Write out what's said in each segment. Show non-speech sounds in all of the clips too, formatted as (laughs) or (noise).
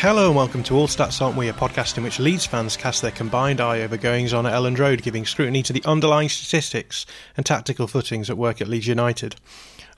Hello and welcome to All Stats Aren't We, a podcast in which Leeds fans cast their combined eye over goings on at Elland Road, giving scrutiny to the underlying statistics and tactical footings at work at Leeds United.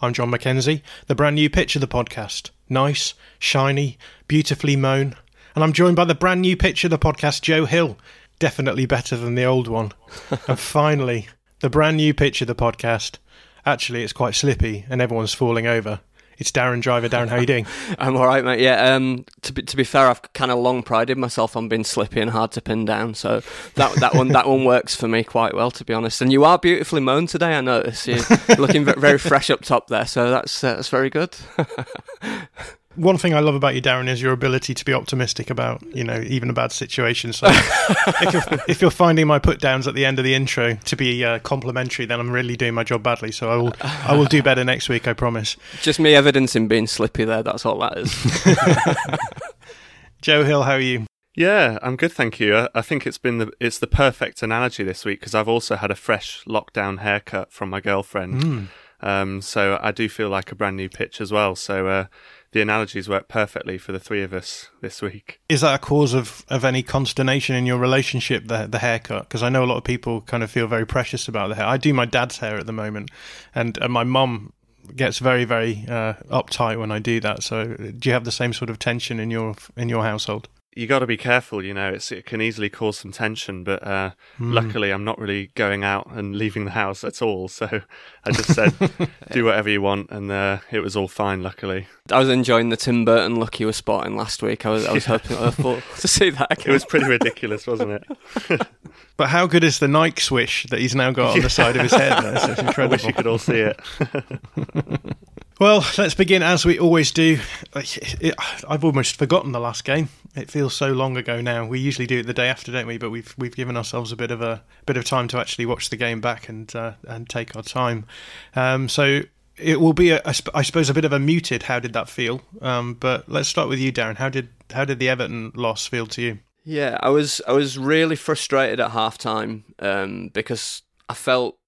I'm John McKenzie, the brand new pitch of the podcast. Nice, shiny, beautifully mown. And I'm joined by the brand new pitch of the podcast, Joe Hill. Definitely better than the old one. (laughs) and finally, the brand new pitch of the podcast. Actually, it's quite slippy and everyone's falling over. It's Darren Driver. Darren, how are you doing? (laughs) I'm all right, mate. Yeah. Um, to be to be fair, I've kind of long prided myself on being slippy and hard to pin down. So that that one that one works for me quite well, to be honest. And you are beautifully mown today. I notice you're looking very fresh up top there. So that's uh, that's very good. (laughs) One thing I love about you, Darren, is your ability to be optimistic about, you know, even a bad situation. So, (laughs) if, you're, if, you're, finding my put downs at the end of the intro to be uh, complimentary, then I'm really doing my job badly. So I will, I will do better next week. I promise. Just me evidencing being slippy there. That's all that is. (laughs) Joe Hill, how are you? Yeah, I'm good, thank you. I think it's been the it's the perfect analogy this week because I've also had a fresh lockdown haircut from my girlfriend. Mm. Um, so I do feel like a brand new pitch as well. So uh, the analogies work perfectly for the three of us this week. Is that a cause of, of any consternation in your relationship, the, the haircut? Because I know a lot of people kind of feel very precious about the hair. I do my dad's hair at the moment, and, and my mum gets very, very uh, uptight when I do that. So do you have the same sort of tension in your in your household? You got to be careful. You know, it can easily cause some tension. But uh, mm. luckily, I'm not really going out and leaving the house at all. So I just said, (laughs) "Do whatever you want," and uh, it was all fine. Luckily, I was enjoying the Tim Burton look you were spotting last week. I was, I was hoping I thought, to see that. Again. (laughs) It was pretty ridiculous, wasn't it? (laughs) but how good is the Nike swish that he's now got on the side of his head? That's incredible. I wish you could all see it. Well, let's begin as we always do. I've almost forgotten the last game. It feels so long ago now. We usually do it the day after, don't we? But we've we've given ourselves a bit of a bit of time to actually watch the game back and uh, and take our time. Um, so it will be, a, I suppose, a bit of a muted. How did that feel? Um, but let's start with you, Darren. How did how did the Everton loss feel to you? Yeah, I was I was really frustrated at half time um, because I felt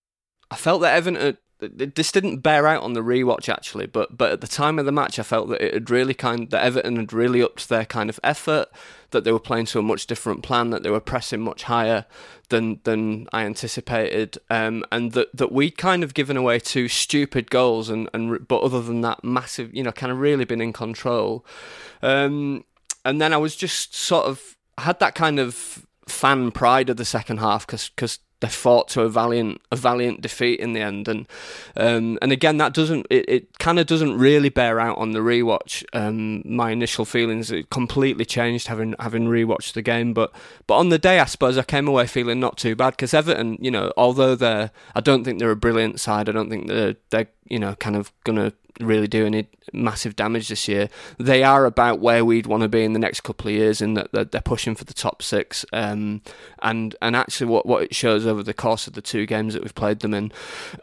I felt that Everton this didn't bear out on the rewatch actually, but but at the time of the match, I felt that it had really kind that Everton had really upped their kind of effort, that they were playing to a much different plan, that they were pressing much higher than than I anticipated, um, and that that we'd kind of given away two stupid goals, and and but other than that, massive, you know, kind of really been in control, um, and then I was just sort of had that kind of fan pride of the second half because because they fought to a valiant a valiant defeat in the end. And um, and again that doesn't it, it kind of doesn't really bear out on the rewatch. Um, my initial feelings it completely changed having having rewatched the game. But but on the day I suppose I came away feeling not too bad because Everton you know although they're I don't think they're a brilliant side I don't think they're they're you know kind of gonna really do any massive damage this year. They are about where we'd want to be in the next couple of years, in that they're pushing for the top six. Um, and and actually, what what it shows over the course of the two games that we've played them in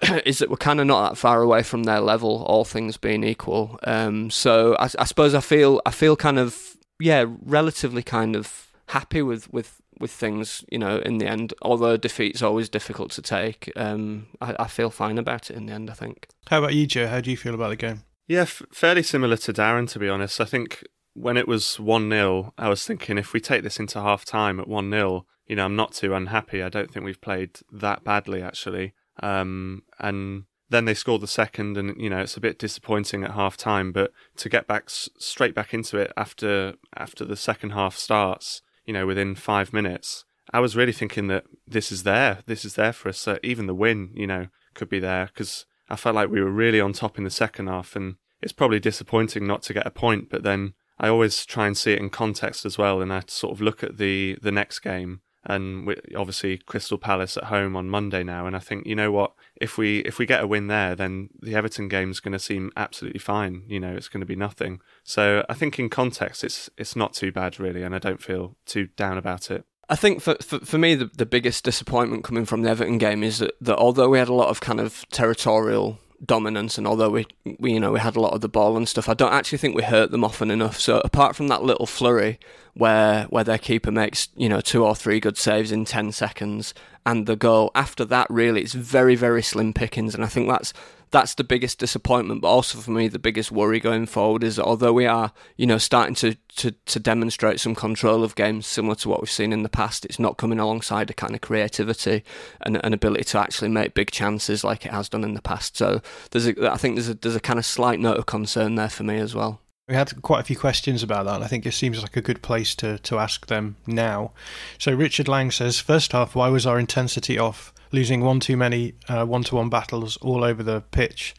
(clears throat) is that we're kind of not that far away from their level, all things being equal. Um, so I, I suppose I feel I feel kind of yeah, relatively kind of happy with with with things, you know, in the end. Although defeat's always difficult to take, um, I, I, feel fine about it in the end. I think. How about you, Joe? How do you feel about the game? Yeah, f- fairly similar to Darren, to be honest. I think when it was one 0 I was thinking if we take this into half time at one 0 you know, I'm not too unhappy. I don't think we've played that badly actually. Um, and then they scored the second, and you know it's a bit disappointing at half time. But to get back straight back into it after after the second half starts, you know, within five minutes, I was really thinking that this is there, this is there for us. So even the win, you know, could be there because I felt like we were really on top in the second half, and it's probably disappointing not to get a point. But then I always try and see it in context as well, and I sort of look at the the next game and obviously Crystal Palace at home on Monday now. And I think you know what, if we if we get a win there, then the Everton game is going to seem absolutely fine. You know, it's going to be nothing. So I think in context, it's it's not too bad really, and I don't feel too down about it. I think for, for, for me, the, the biggest disappointment coming from the Everton game is that, that although we had a lot of kind of territorial dominance and although we, we you know we had a lot of the ball and stuff I don't actually think we hurt them often enough. So apart from that little flurry where where their keeper makes you know two or three good saves in 10 seconds and the goal after that really it's very very slim pickings and I think that's that's the biggest disappointment, but also for me the biggest worry going forward is although we are, you know, starting to, to, to demonstrate some control of games similar to what we've seen in the past, it's not coming alongside a kind of creativity and an ability to actually make big chances like it has done in the past. So there's a, I think there's a there's a kind of slight note of concern there for me as well. We had quite a few questions about that, I think it seems like a good place to, to ask them now. So Richard Lang says, first half, why was our intensity off? Losing one too many one to one battles all over the pitch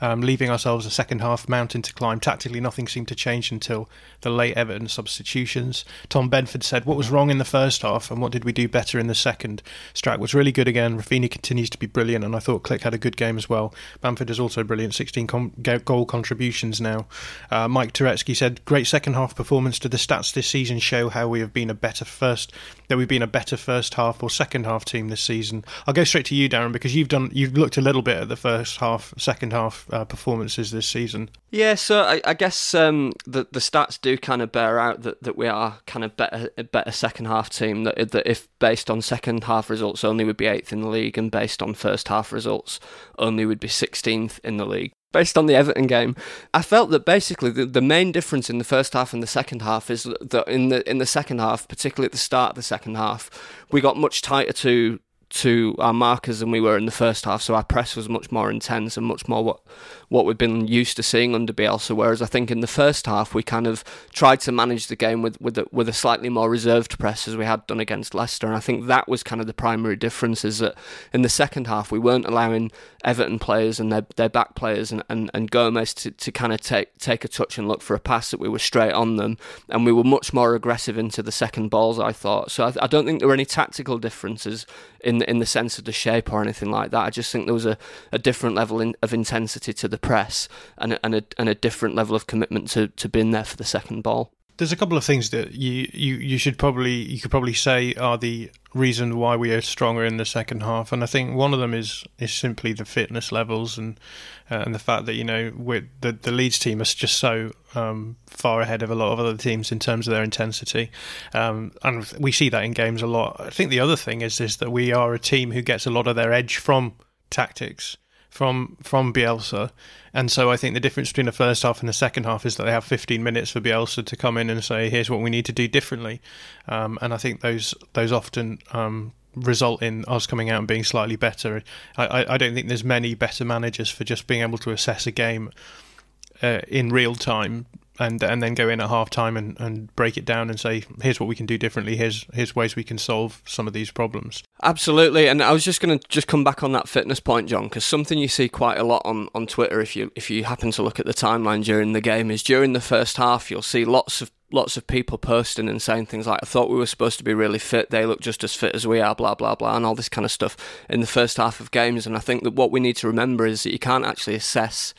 um, leaving ourselves a second half mountain to climb. Tactically, nothing seemed to change until the late Everton substitutions. Tom Benford said, What was wrong in the first half and what did we do better in the second? Struijk was really good again. Raphinha continues to be brilliant, and I thought Klich had a good game as well. Bamford is also brilliant, 16 com- goal contributions now. Uh, Mike Turetsky said, Great second half performance. Do the stats this season show how we have been a better first, that we've been a better first half or second half team this season? I'll go straight to you, Darren, because you've done, you've looked a little bit at the first half, second half uh, performances this season. Yeah, so I, I guess um, the the stats do kind of bear out that, that we are kind of better better second half team. That that if based on second half results only would be eighth in the league, and based on first half results only would be sixteenth in the league. Based on the Everton game, I felt that basically the, the main difference in the first half and the second half is that in the in the second half, particularly at the start of the second half, we got much tighter to to our markers than we were in the first half. So our press was much more intense and much more what what we've been used to seeing under Bielsa. Whereas I think in the first half we kind of tried to manage the game with with a, with a slightly more reserved press as we had done against Leicester. And I think that was kind of the primary difference is that in the second half we weren't allowing Everton players and their their back players and, and, and Gomez to, to kind of take take a touch and look for a pass that we were straight on them. And we were much more aggressive into the second balls. I thought so. I, I don't think there were any tactical differences in in the sense of the shape or anything like that. I just think there was a, a different level in, of intensity to the press and a, and a, and a different level of commitment to, to being there for the second ball. There's a couple of things that you, you, you should probably you could probably say are the reason why we are stronger in the second half, and I think one of them is is simply the fitness levels and uh, and the fact that you know the the Leeds team is just so um, far ahead of a lot of other teams in terms of their intensity, um, and we see that in games a lot. I think the other thing is is that we are a team who gets a lot of their edge from tactics from from Bielsa, and so I think the difference between the first half and the second half is that they have 15 minutes for Bielsa to come in and say, "Here's what we need to do differently," um, and I think those those often um, result in us coming out and being slightly better. I, I, don't think there's many better managers for just being able to assess a game uh, in real time and and then go in at half time and, and break it down and say here's what we can do differently. Here's here's ways we can solve some of these problems. Absolutely. And i was just going to just come back on that fitness point john because something you see quite a lot on, on twitter if you if you happen to look at the timeline during the game is during the first half you'll see lots of lots of people posting and saying things like i thought we were supposed to be really fit. They look just as fit as we are blah blah blah and all this kind of stuff in the first half of games. And i think that what we need to remember is that you can't actually assess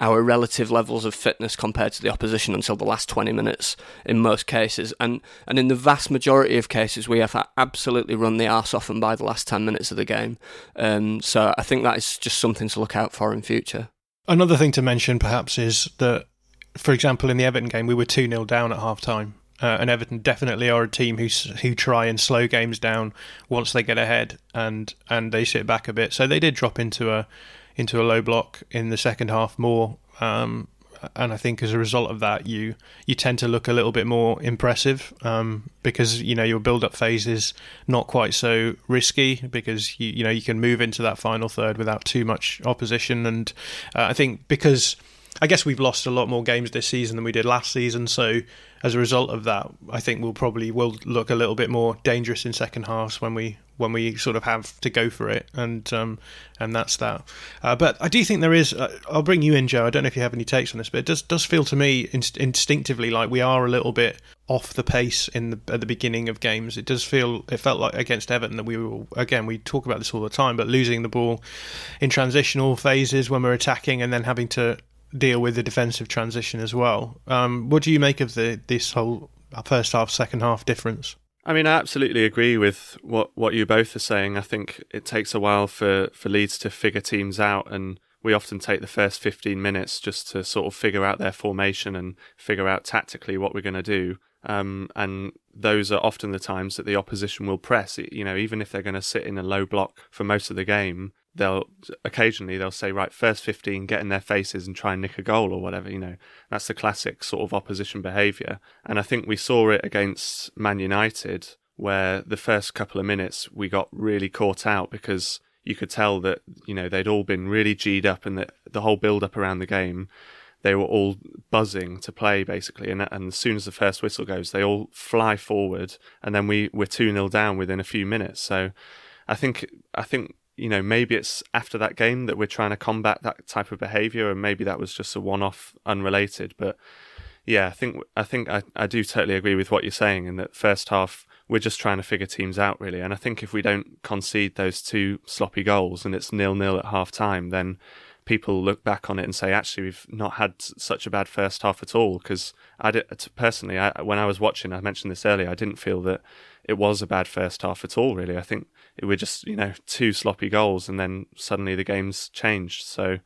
our relative levels of fitness compared to the opposition until the last 20 minutes in most cases. And, and in the vast majority of cases, we have absolutely run the arse off them by the last 10 minutes of the game. Um, so I think that is just something to look out for in future. Another thing to mention, perhaps, is that, for example, in the Everton game, we were 2 0 down at half time. Uh, and Everton definitely are a team who who try and slow games down once they get ahead and and they sit back a bit. So they did drop into a into a low block in the second half more. Um, and I think as a result of that, you you tend to look a little bit more impressive um, because you know your build up phase is not quite so risky because you you know you can move into that final third without too much opposition. And uh, I think because I guess we've lost a lot more games this season than we did last season, so as a result of that, I think we'll probably will look a little bit more dangerous in second halves when we when we sort of have to go for it, and um, and that's that. Uh, but I do think there is. Uh, I'll bring you in, Joe. I don't know if you have any takes on this, but it does does feel to me inst- instinctively like we are a little bit off the pace in the at the beginning of games. It does feel it felt like against Everton that we were again we talk about this all the time, but losing the ball in transitional phases when we're attacking and then having to deal with the defensive transition as well. Um, what do you make of the this whole first half second half difference? I mean, I absolutely agree with what, what you both are saying. I think it takes a while for, for Leeds to figure teams out, and we often take the first 15 minutes just to sort of figure out their formation and figure out tactically what we're going to do. Um, and those are often the times that the opposition will press. You know, even if they're going to sit in a low block for most of the game, they'll occasionally they'll say right first 15 get in their faces and try and nick a goal or whatever you know. That's the classic sort of opposition behavior and i think we saw it against man united where the first couple of minutes we got really caught out because you could tell that you know they'd all been really g'd up and the the whole build up around the game they were all buzzing to play basically. And, and as soon as the first whistle goes they all fly forward and then we we're 2 0 down within a few minutes. So I think I think you know, maybe it's after that game that we're trying to combat that type of behavior, and maybe that was just a one-off, unrelated. But yeah, I think I think I, I do totally agree with what you're saying. In that first half, we're just trying to figure teams out really, and I think if we don't concede those two sloppy goals and it's nil-nil at half time, then people look back on it and say, actually, we've not had such a bad first half at all. Because I did, personally, I, when I was watching, I mentioned this earlier, I didn't feel that it was a bad first half at all. Really, I think it were just you know two sloppy goals, and then suddenly the game's changed. So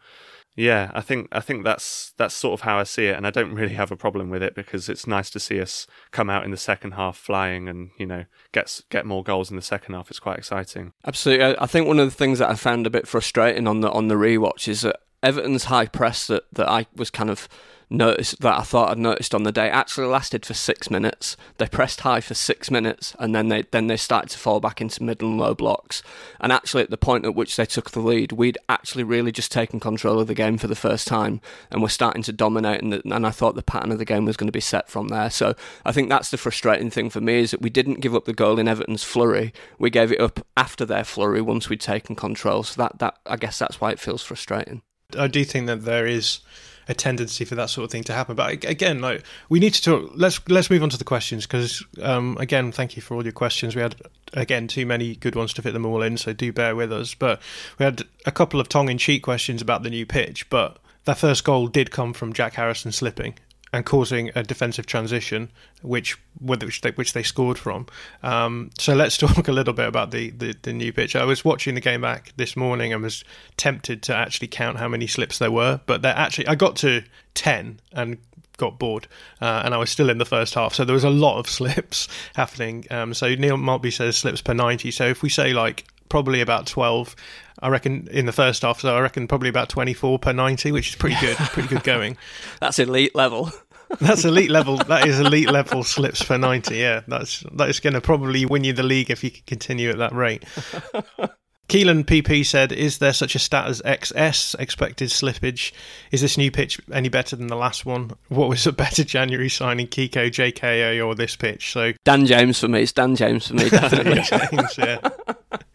yeah, I think I think that's that's sort of how I see it, and I don't really have a problem with it because it's nice to see us come out in the second half flying, and you know get get more goals in the second half. It's quite exciting. Absolutely, I think one of the things that I found a bit frustrating on the on the rewatch is that Everton's high press that that I was kind of noticed that I thought I'd noticed on the day actually lasted for six minutes. They pressed high for six minutes, and then they then they started to fall back into middle and low blocks. And actually, at the point at which they took the lead, we'd actually really just taken control of the game for the first time, and we're starting to dominate. And, the, and I thought the pattern of the game was going to be set from there. So I think that's the frustrating thing for me is that we didn't give up the goal in Everton's flurry. We gave it up after their flurry once we'd taken control. So that that I guess that's why it feels frustrating. I do think that there is a tendency for that sort of thing to happen. But again, like we need to talk. Let's let's move on to the questions because um, again, thank you for all your questions. We had again too many good ones to fit them all in, so do bear with us. But we had a couple of tongue-in-cheek questions about the new pitch, but that first goal did come from Jack Harrison slipping and causing a defensive transition, which which they, which they scored from. Um, so let's (laughs) talk a little bit about the, the, the, new pitch. I was watching the game back this morning and was tempted to actually count how many slips there were, but there actually I got to ten and got bored, uh, and I was still in the first half. So there was a lot of (laughs) slips happening. Um, so Neil Maltby says slips per ninety. So if we say like probably about 12 I reckon in the first half so I reckon probably about 24 per 90 which is pretty good pretty good going (laughs) that's elite level (laughs) that's elite level that is elite level slips per 90 yeah that's that is going to probably win you the league if you can continue at that rate (laughs) Keelan PP said, "Is there such a stat as XS expected slippage? Is this new pitch any better than the last one? What was a better January signing, Kiko, JKA, or this pitch?" So Dan James for me. It's Dan James for me. Definitely. James, yeah.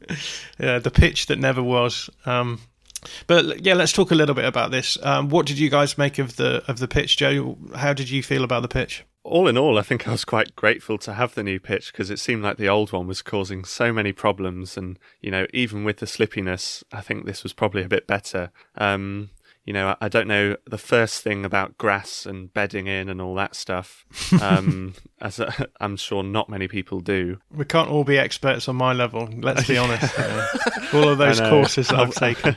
(laughs) yeah, the pitch that never was. Um, but yeah, let's talk a little bit about this. Um, what did you guys make of the of the pitch, Joe? How did you feel about the pitch? all in all, I think I was quite grateful to have the new pitch because it seemed like the old one was causing so many problems. And, you know, even with the slippiness, I think this was probably a bit better. Um, you know, I, I don't know the first thing about grass and bedding in and all that stuff. (laughs) Um, as (laughs) i am sure not many people do. We can't all be experts on my level. Let's be (laughs) honest. You. All of those courses that I've taken.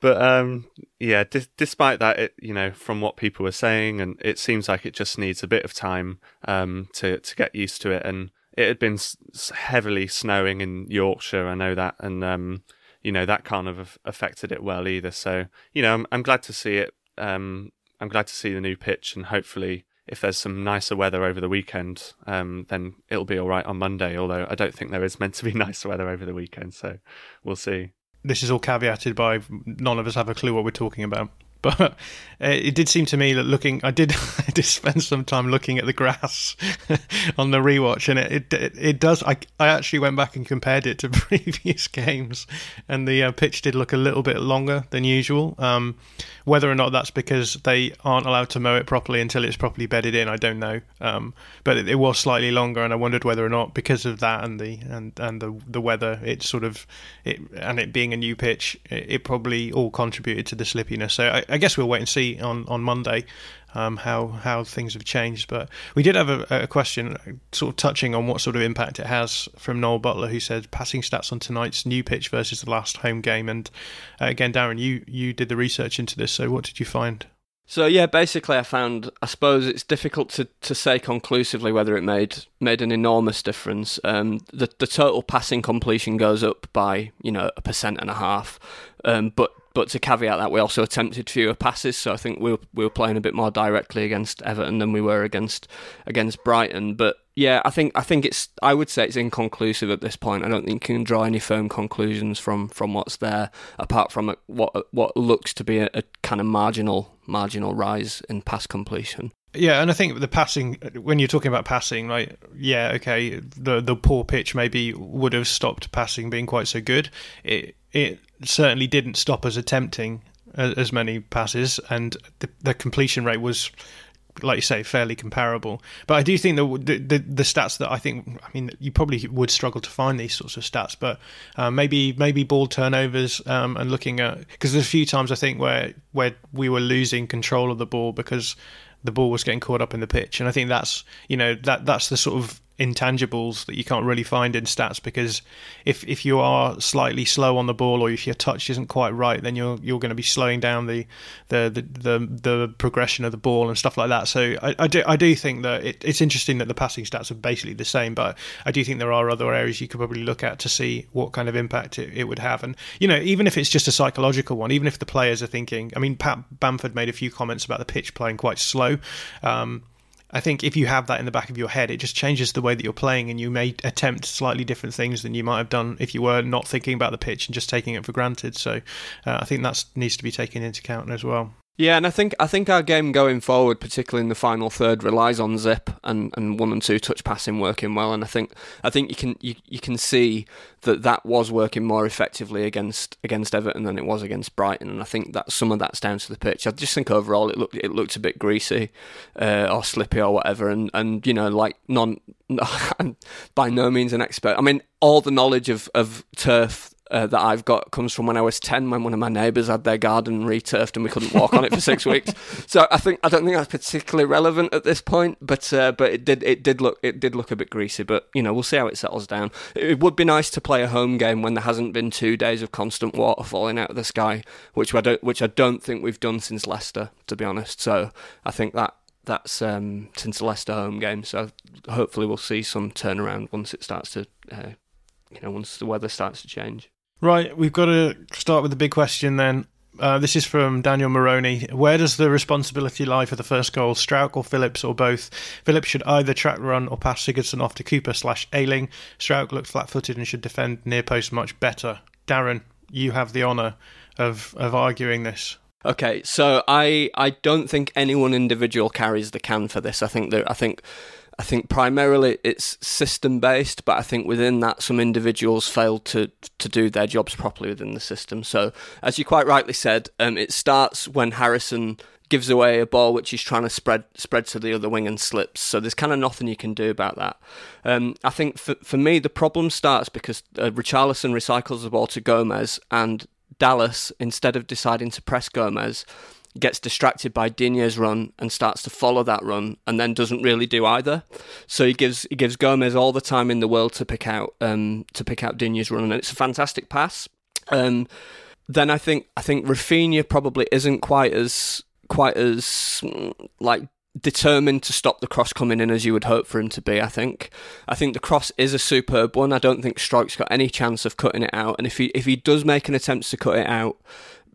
but um, yeah, d- despite that, it, you know, from what people were saying, and it seems like it just needs a bit of time um, to to get used to it. And it had been s- heavily snowing in Yorkshire, I know that, and um, you know that kind of affected it well either. So you know, I'm, I'm glad to see it. Um, I'm glad to see the new pitch, and hopefully, if there's some nicer weather over the weekend, um, then it'll be all right on Monday. Although I don't think there is meant to be (laughs) nicer weather over the weekend, so we'll see. This is all caveated by none of us have a clue what we're talking about. (laughs) But uh, it did seem to me that looking, I did, (laughs) I did spend some time looking at the grass (laughs) on the rewatch, and it, it, it does. I, I actually went back and compared it to previous games, and the uh, pitch did look a little bit longer than usual. Um, whether or not that's because they aren't allowed to mow it properly until it's properly bedded in, I don't know. Um, but it, it, was slightly longer, and I wondered whether or not because of that and the and, and the the weather, it sort of it and it being a new pitch, it, it probably all contributed to the slippiness. So I, I guess we'll wait and see on on Monday. Um, how how things have changed. But we did have a, a, question, sort of touching on what sort of impact it has from Noel Butler, who said passing stats on tonight's new pitch versus the last home game. And uh, again, Darren, you you did the research into this, so what did you find? So yeah, basically, I found I suppose it's difficult to, to say conclusively whether it made made an enormous difference. Um, the the total passing completion goes up by you know a percent and a half, um, but but to caveat that, we also attempted fewer passes, so I think we were, we were playing a bit more directly against Everton than we were against against Brighton. But yeah, I think I think it's I would say it's inconclusive at this point. I don't think you can draw any firm conclusions from from what's there, apart from what what looks to be a, a kind of marginal marginal rise in pass completion. Yeah, and I think the passing when you're talking about passing, like yeah, okay, the the poor pitch maybe would have stopped passing being quite so good. It it certainly didn't stop us attempting as many passes, and the, the completion rate was like you say, fairly comparable. But I do think the, the the, stats that I think, I mean, you probably would struggle to find these sorts of stats, but uh, maybe maybe ball turnovers um, and looking at because there's a few times I think where where we were losing control of the ball because the ball was getting caught up in the pitch, and I think that's you know that that's the sort of intangibles that you can't really find in stats because if if you are slightly slow on the ball or if your touch isn't quite right, then you're you're going to be slowing down the the the, the, the progression of the ball and stuff like that. So I, I do I do think that it, it's interesting that the passing stats are basically the same, but I do think there are other areas you could probably look at to see what kind of impact it, it would have. And you know, even if it's just a psychological one, even if the players are thinking, I mean, Pat Bamford made a few comments about the pitch playing quite slow. Um, I think if you have that in the back of your head, it just changes the way that you're playing, and you may attempt slightly different things than you might have done if you were not thinking about the pitch and just taking it for granted. So uh, I think that needs to be taken into account as well. Yeah, and I think I think our game going forward, particularly in the final third, relies on zip and, and one and two touch passing working well. And I think I think you can you, you can see that that was working more effectively against against Everton than it was against Brighton. And I think that some of that's down to the pitch. I just think overall it looked it looked a bit greasy uh, or slippy or whatever. And and you know like non I'm (laughs) by no means an expert. I mean all the knowledge of of turf uh, that I've got comes from when I was 10 when one of my neighbours had their garden returfed and we couldn't walk on it for six (laughs) weeks. So I think I don't think that's particularly relevant at this point, but uh, but it did it did look it did look a bit greasy, but you know, we'll see how it settles down. It would be nice to play a home game when there hasn't been 2 days of constant water falling out of the sky, which I don't which I don't think we've done since Leicester to be honest. So I think that that's um, since the Leicester home game. So hopefully we'll see some turnaround once it starts to, uh, you know, once the weather starts to change. Right, we've got to start with the big question then. Uh, this is from Daniel Maroney. Where does the responsibility lie for the first goal? Struijk or Phillips or both? Phillips should either track run or pass Sigurdsson off to Cooper slash Ayling. Struijk looked flat footed and should defend near post much better. Darren, you have the honour of, of arguing this. Okay, so I I don't think any one individual carries the can for this. I think that I think I think primarily it's system based, but I think within that some individuals failed to to do their jobs properly within the system. So as you quite rightly said, um, it starts when Harrison gives away a ball which he's trying to spread spread to the other wing and slips. So there's kind of nothing you can do about that. Um, I think for for me the problem starts because uh, Richarlison recycles the ball to Gomez and Dallas, instead of deciding to press Gomez, gets distracted by Digne's run and starts to follow that run, and then doesn't really do either. So he gives he gives Gomez all the time in the world to pick out um, to pick out Digne's run, and it's a fantastic pass. Um, then I think I think Raphinha probably isn't quite as quite as mm, like determined to stop the cross coming in as you would hope for him to be. I think. I think the cross is a superb one. I don't think Struijk's got any chance of cutting it out. And if he if he does make an attempt to cut it out,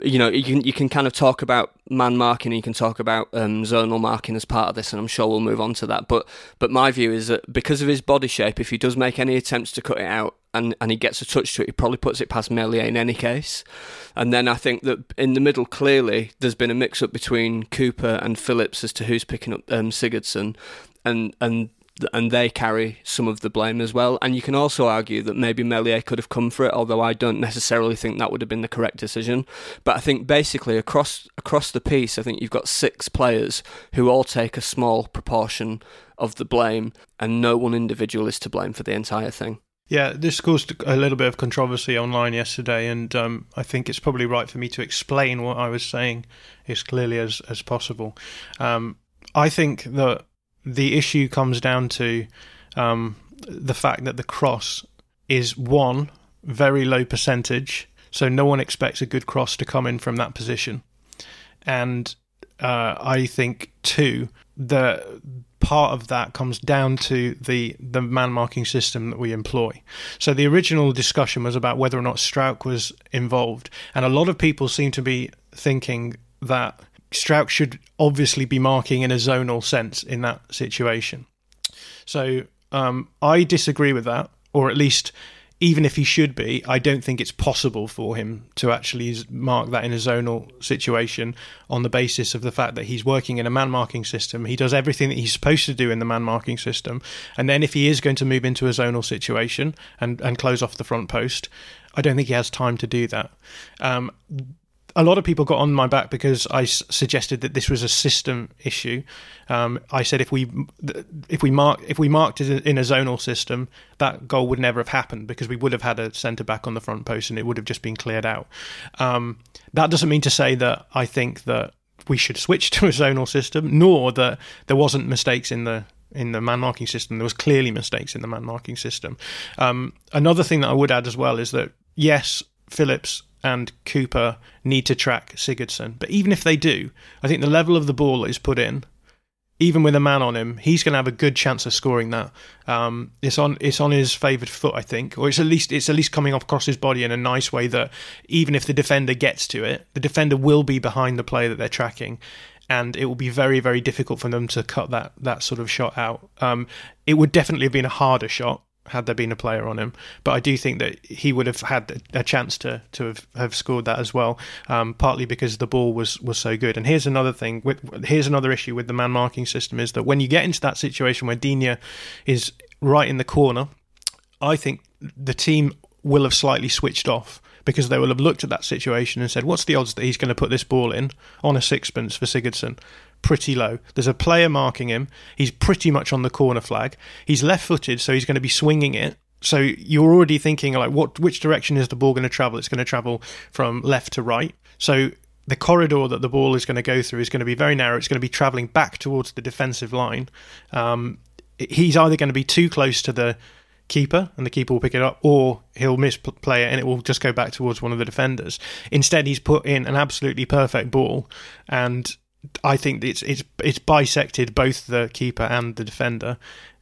you know, you can you can kind of talk about man marking, and you can talk about um, zonal marking as part of this, and I'm sure we'll move on to that. But but my view is that because of his body shape, if he does make any attempts to cut it out and, and he gets a touch to it, he probably puts it past Meslier in any case. And then I think that in the middle, clearly, there's been a mix up between Cooper and Phillips as to who's picking up um, Sigurdsson, and and and they carry some of the blame as well. And you can also argue that maybe Meslier could have come for it, although I don't necessarily think that would have been the correct decision. But I think basically across across the piece, I think you've got six players who all take a small proportion of the blame, and no one individual is to blame for the entire thing. Yeah, this caused a little bit of controversy online yesterday, and um, I think it's probably right for me to explain what I was saying as clearly as as possible. Um, I think that the issue comes down to um, the fact that the cross is one very low percentage, so no one expects a good cross to come in from that position, and uh, I think two the part of that comes down to the the man marking system that we employ. So the original discussion was about whether or not Struijk was involved, and a lot of people seem to be thinking that Struijk should obviously be marking in a zonal sense in that situation. So um, I disagree with that, or at least even if he should be, I don't think it's possible for him to actually mark that in a zonal situation on the basis of the fact that he's working in a man marking system. He does everything that he's supposed to do in the man marking system. And then if he is going to move into a zonal situation and, and close off the front post, I don't think he has time to do that. Um, a lot of people got on my back because I s- suggested that this was a system issue. Um, I said if we if we mark if we marked it in a zonal system, that goal would never have happened because we would have had a centre back on the front post and it would have just been cleared out. Um, that doesn't mean to say that I think that we should switch (laughs) to a zonal system, nor that there wasn't mistakes in the in the man marking system. There was clearly mistakes in the man marking system. Um, another thing that I would add as well is that yes, Phillips and Cooper need to track Sigurdsson. But even if they do, I think the level of the ball that is put in, even with a man on him, he's going to have a good chance of scoring that. Um, it's on it's on his favoured foot, I think, or it's at least it's at least coming off across his body in a nice way that even if the defender gets to it, the defender will be behind the player that they're tracking. And it will be very, very difficult for them to cut that that sort of shot out. Um, it would definitely have been a harder shot had there been a player on him. But I do think that he would have had a chance to to have, have scored that as well, um, partly because the ball was was so good. And here's another thing. With, here's another issue with the man marking system is that when you get into that situation where Digne is right in the corner, I think the team will have slightly switched off because they will have looked at that situation and said, "What's the odds that he's going to put this ball in on a sixpence for Sigurdsson?" Pretty low. There's a player marking him. He's pretty much on the corner flag. He's left-footed, so he's going to be swinging it. So you're already thinking like, what? Which direction is the ball going to travel? It's going to travel from left to right. So the corridor that the ball is going to go through is going to be very narrow. It's going to be traveling back towards the defensive line. Um, he's either going to be too close to the keeper and the keeper will pick it up, or he'll misplay it and it will just go back towards one of the defenders. Instead, he's put in an absolutely perfect ball and I think it's it's it's bisected both the keeper and the defender,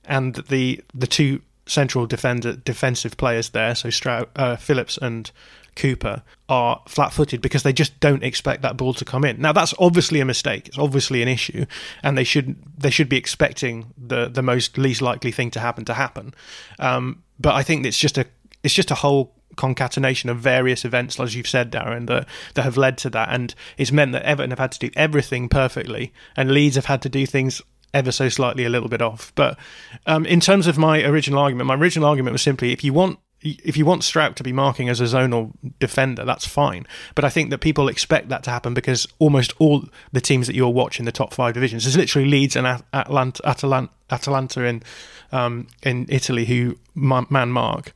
and the the two central defender defensive players there, so Stroud, uh, Phillips and Cooper, are flat-footed because they just don't expect that ball to come in. Now that's obviously a mistake. It's obviously an issue, and they should they should be expecting the the most least likely thing to happen to happen. Um, but I think it's just a it's just a whole concatenation of various events, as you've said, Darren, that, that have led to that. And it's meant that Everton have had to do everything perfectly, and Leeds have had to do things ever so slightly a little bit off. But um, in terms of my original argument, my original argument was simply if you want if you want Struijk to be marking as a zonal defender, that's fine. But I think that people expect that to happen because almost all the teams that you'll watch in the top five divisions is literally Leeds and Atalanta, Atalanta in um, in Italy who man mark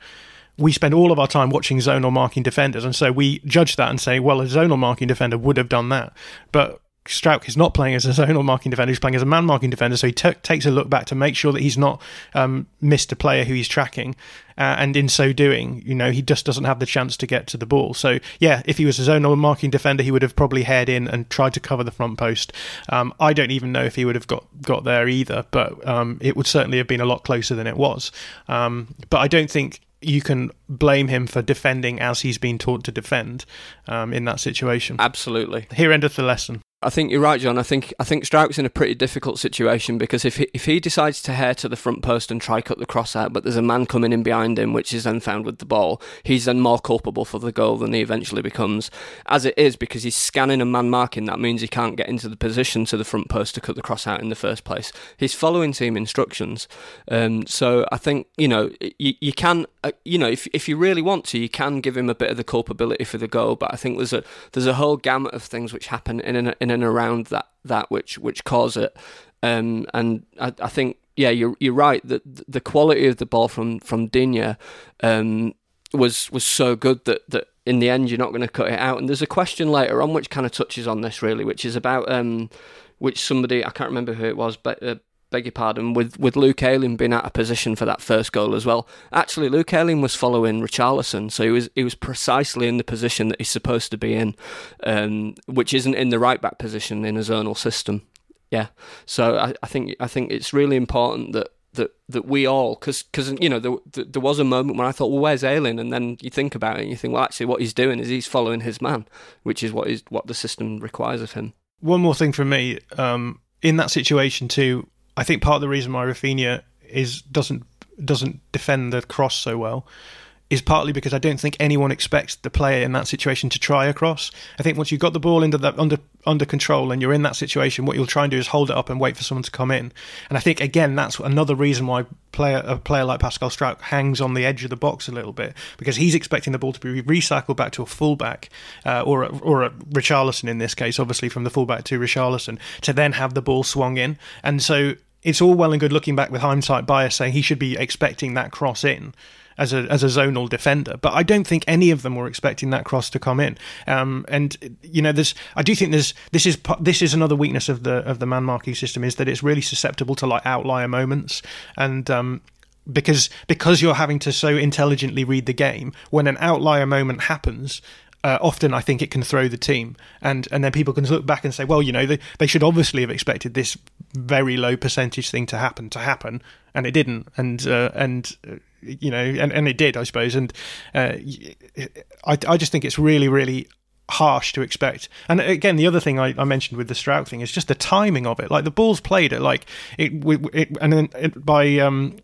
we spend all of our time watching zonal marking defenders, and so we judge that and say, well, a zonal marking defender would have done that, but Struijk is not playing as a zonal marking defender; he's playing as a man marking defender. So he t- takes a look back to make sure that he's not um, missed a player who he's tracking, uh, and in so doing, you know, he just doesn't have the chance to get to the ball. So yeah, if he was a zonal marking defender, he would have probably head in and tried to cover the front post. Um, I don't even know if he would have got got there either, but um, it would certainly have been a lot closer than it was. Um, but I don't think you can blame him for defending as he's been taught to defend um, in that situation. Absolutely. Here endeth the lesson. I think you're right, John. I think I think Struijk's in a pretty difficult situation because if he, if he decides to hare to the front post and try cut the cross out, but there's a man coming in behind him, which is then found with the ball, he's then more culpable for the goal than he eventually becomes. As it is, because he's scanning and man marking, that means he can't get into the position to the front post to cut the cross out in the first place. He's following team instructions, um, so I think you know you, you can uh, you know if if you really want to, you can give him a bit of the culpability for the goal. But I think there's a there's a whole gamut of things which happen in an, in and around that that which which cause it. Um, and I, I, think yeah, you're you're right that the quality of the ball from from Digne um, was was so good that that in the end you're not going to cut it out. And there's a question later on which kind of touches on this really, which is about um, which somebody I can't remember who it was, but uh, beg your pardon, with, with Luke Ayling being out of position for that first goal as well. Actually, Luke Ayling was following Richarlison, so he was he was precisely in the position that he's supposed to be in, um, which isn't in the right back position in a zonal system. Yeah, so I, I think I think it's really important that that that we all because because you know there, there was a moment when I thought well where's Ayling and then you think about it and you think well actually what he's doing is he's following his man which is what is what the system requires of him. One more thing from me um, in that situation too I think part of the reason why Raphinha is doesn't doesn't defend the cross so well is partly because I don't think anyone expects the player in that situation to try a cross. I think once you've got the ball into the, under under control and you're in that situation, what you'll try and do is hold it up and wait for someone to come in. And I think again that's another reason why player a player like Pascal Struijk hangs on the edge of the box a little bit because he's expecting the ball to be recycled back to a fullback uh, or a, or a Richarlison in this case, obviously from the fullback to Richarlison to then have the ball swung in. And so it's all well and good looking back with hindsight bias saying he should be expecting that cross in as a as a zonal defender. But I don't think any of them were expecting that cross to come in. Um, and you know, there's I do think there's this is this is another weakness of the of the man marking system is that it's really susceptible to like outlier moments and. Um, because because you're having to so intelligently read the game, when an outlier moment happens, uh, often I think it can throw the team, and and then people can look back and say, well, you know, they, they should obviously have expected this very low percentage thing to happen to happen, and it didn't, and uh, and uh, you know, and, and it did, I suppose, and uh, I I just think it's really really harsh to expect. And again, the other thing I, I, mentioned with the Struijk thing is just the timing of it. Like the ball's played at like it, it and then it, by um,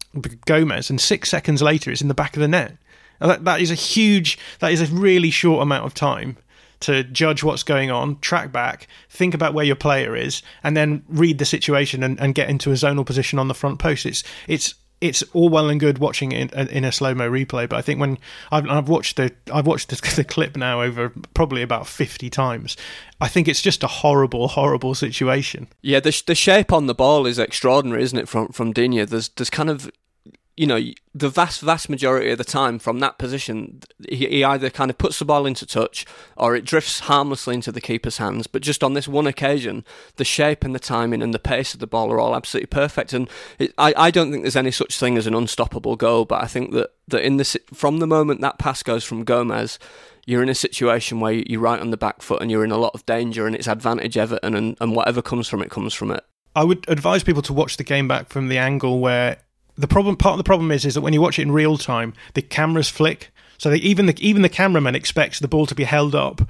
Gomez, and six seconds later, it's in the back of the net. That, that is a huge, that is a really short amount of time to judge what's going on, track back, think about where your player is, and then read the situation and, and get into a zonal position on the front post. It's it's it's all well and good watching it in, in a slow mo replay, but I think when I've, I've watched the I've watched the, (laughs) the, clip now over probably about fifty times, I think it's just a horrible, horrible situation. Yeah, the the shape on the ball is extraordinary, isn't it? From from Digne, there's there's kind of you know, the vast, vast majority of the time from that position, he, he, either kind of puts the ball into touch or it drifts harmlessly into the keeper's hands. But just on this one occasion, the shape and the timing and the pace of the ball are all absolutely perfect. And it, I, I don't think there's any such thing as an unstoppable goal. But I think that, that in the from the moment that pass goes from Gomez, you're in a situation where you're right on the back foot and you're in a lot of danger, and it's advantage Everton, and, and whatever comes from it comes from it. I would advise people to watch the game back from the angle where the problem part of the problem is is that when you watch it in real time, the cameras flick. So they, even the even the cameraman expects the ball to be held up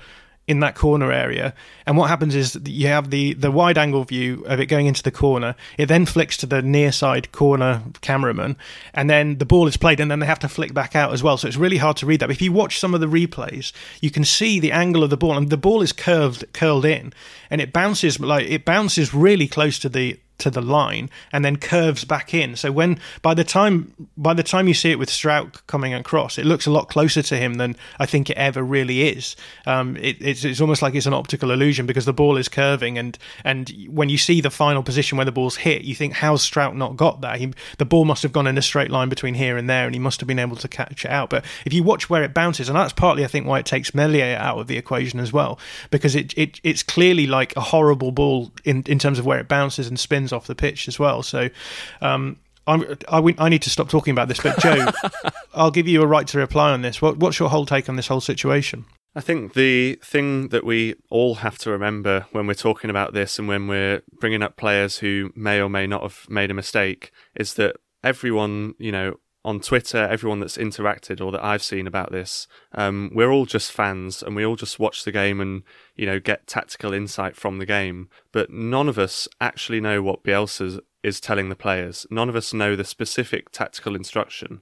in that corner area. And what happens is you have the, the wide angle view of it going into the corner. It then flicks to the near side corner cameraman, and then the ball is played, and then they have to flick back out as well. So it's really hard to read that. But if you watch some of the replays, you can see the angle of the ball, and the ball is curved, curled in, and it bounces like it bounces really close to the to the line and then curves back in. So when by the time by the time you see it with Struijk coming across, it looks a lot closer to him than I think it ever really is. Um, it, it's it's almost like it's an optical illusion because the ball is curving and and when you see the final position where the ball's hit, you think how's Struijk not got that? He, the ball must have gone in a straight line between here and there, and he must have been able to catch it out. But if you watch where it bounces, and that's partly I think why it takes Meslier out of the equation as well, because it, it it's clearly like a horrible ball in in terms of where it bounces and spins off the pitch as well. So. Um, I'm, I, I need to stop talking about this, but Joe, (laughs) I'll give you a right to reply on this. What, what's your whole take on this whole situation? I think the thing that we all have to remember when we're talking about this and when we're bringing up players who may or may not have made a mistake is that everyone, you know, on Twitter, everyone that's interacted or that I've seen about this, um, we're all just fans and we all just watch the game and, you know, get tactical insight from the game. But none of us actually know what Bielsa is telling the players. None of us know the specific tactical instruction.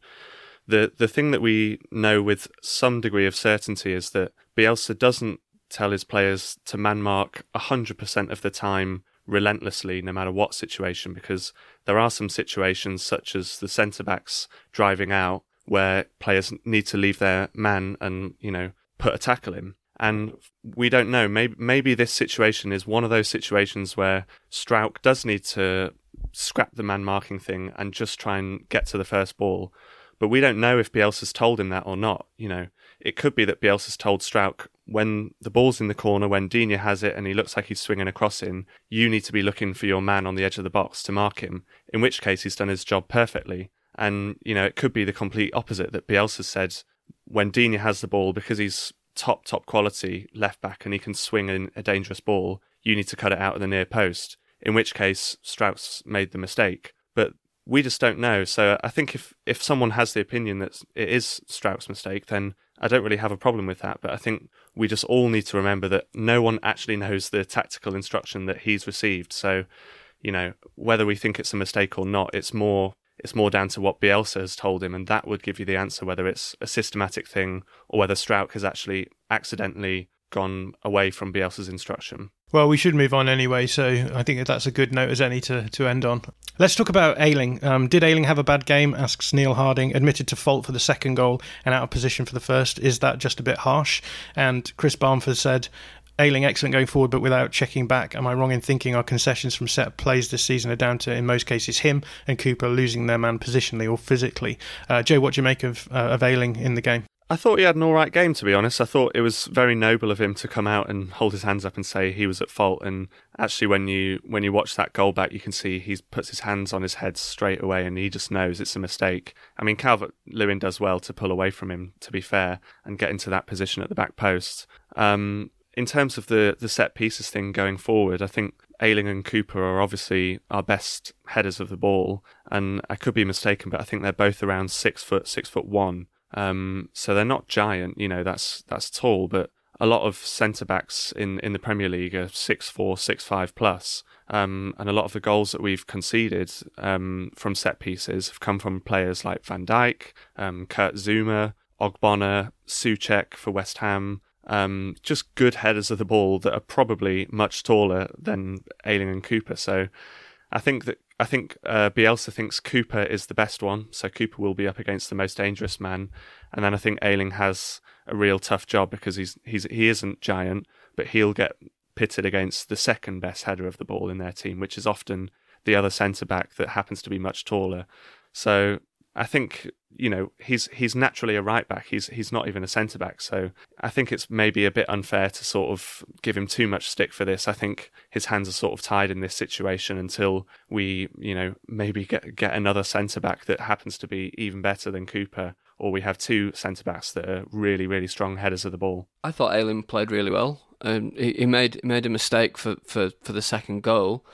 The the thing that we know with some degree of certainty is that Bielsa doesn't tell his players to man mark 100% of the time relentlessly no matter what situation because there are some situations such as the centre backs driving out where players need to leave their man and you know put a tackle in and we don't know maybe maybe this situation is one of those situations where Struijk does need to scrap the man marking thing and just try and get to the first ball. But we don't know if Bielsa's told him that or not. You know, it could be that Bielsa's told Struijk when the ball's in the corner, when Digne has it and he looks like he's swinging a cross in, you need to be looking for your man on the edge of the box to mark him, in which case he's done his job perfectly. And, you know, it could be the complete opposite that Bielsa said when Digne has the ball because he's top, top quality left back and he can swing in a dangerous ball, you need to cut it out of the near post in which case Struijk made the mistake. But we just don't know. So I think if, if someone has the opinion that it is Struijk' mistake, then I don't really have a problem with that. But I think we just all need to remember that no one actually knows the tactical instruction that he's received. So, you know, whether we think it's a mistake or not, it's more it's more down to what Bielsa has told him, and that would give you the answer whether it's a systematic thing or whether Struijk has actually accidentally gone away from Bielsa's instruction. Well, we should move on anyway, so I think that's a good note as any to, to end on. Let's talk about Ayling. Um, did Ayling have a bad game? asks Neil Harding. Admitted to fault for the second goal and out of position for the first. Is that just a bit harsh? And Chris Barmford said, Ayling excellent going forward, but without checking back. Am I wrong in thinking our concessions from set plays this season are down to, in most cases, him and Cooper losing their man positionally or physically? Uh, Joe, what do you make of, uh, of Ayling in the game? I thought he had an all right game, to be honest. I thought it was very noble of him to come out and hold his hands up and say he was at fault. And actually, when you when you watch that goal back, you can see he puts his hands on his head straight away, and he just knows it's a mistake. I mean, Calvert Lewin does well to pull away from him, to be fair, and get into that position at the back post. Um, in terms of the the set pieces thing going forward, I think Ayling and Cooper are obviously our best headers of the ball, and I could be mistaken, but I think they're both around six foot, six foot one. Um, so they're not giant, you know, that's that's tall, but a lot of centre backs in, in the Premier League are six four, six five plus. Um, and a lot of the goals that we've conceded um, from set pieces have come from players like Van Dijk, um, Kurt Zouma, Ogbonna, Soucek for West Ham. Um, just good headers of the ball that are probably much taller than Ayling and Cooper. So I think that I think uh, Bielsa thinks Cooper is the best one, so Cooper will be up against the most dangerous man, and then I think Ayling has a real tough job because he's he's he isn't giant, but he'll get pitted against the second best header of the ball in their team, which is often the other centre back that happens to be much taller. So I think you know he's he's naturally a right back. He's he's not even a centre back. So I think it's maybe a bit unfair to sort of give him too much stick for this. I think his hands are sort of tied in this situation until we you know maybe get get another centre back that happens to be even better than Cooper, or we have two centre backs that are really really strong headers of the ball. I thought Ayling played really well. Um, he, he made made a mistake for, for, for the second goal,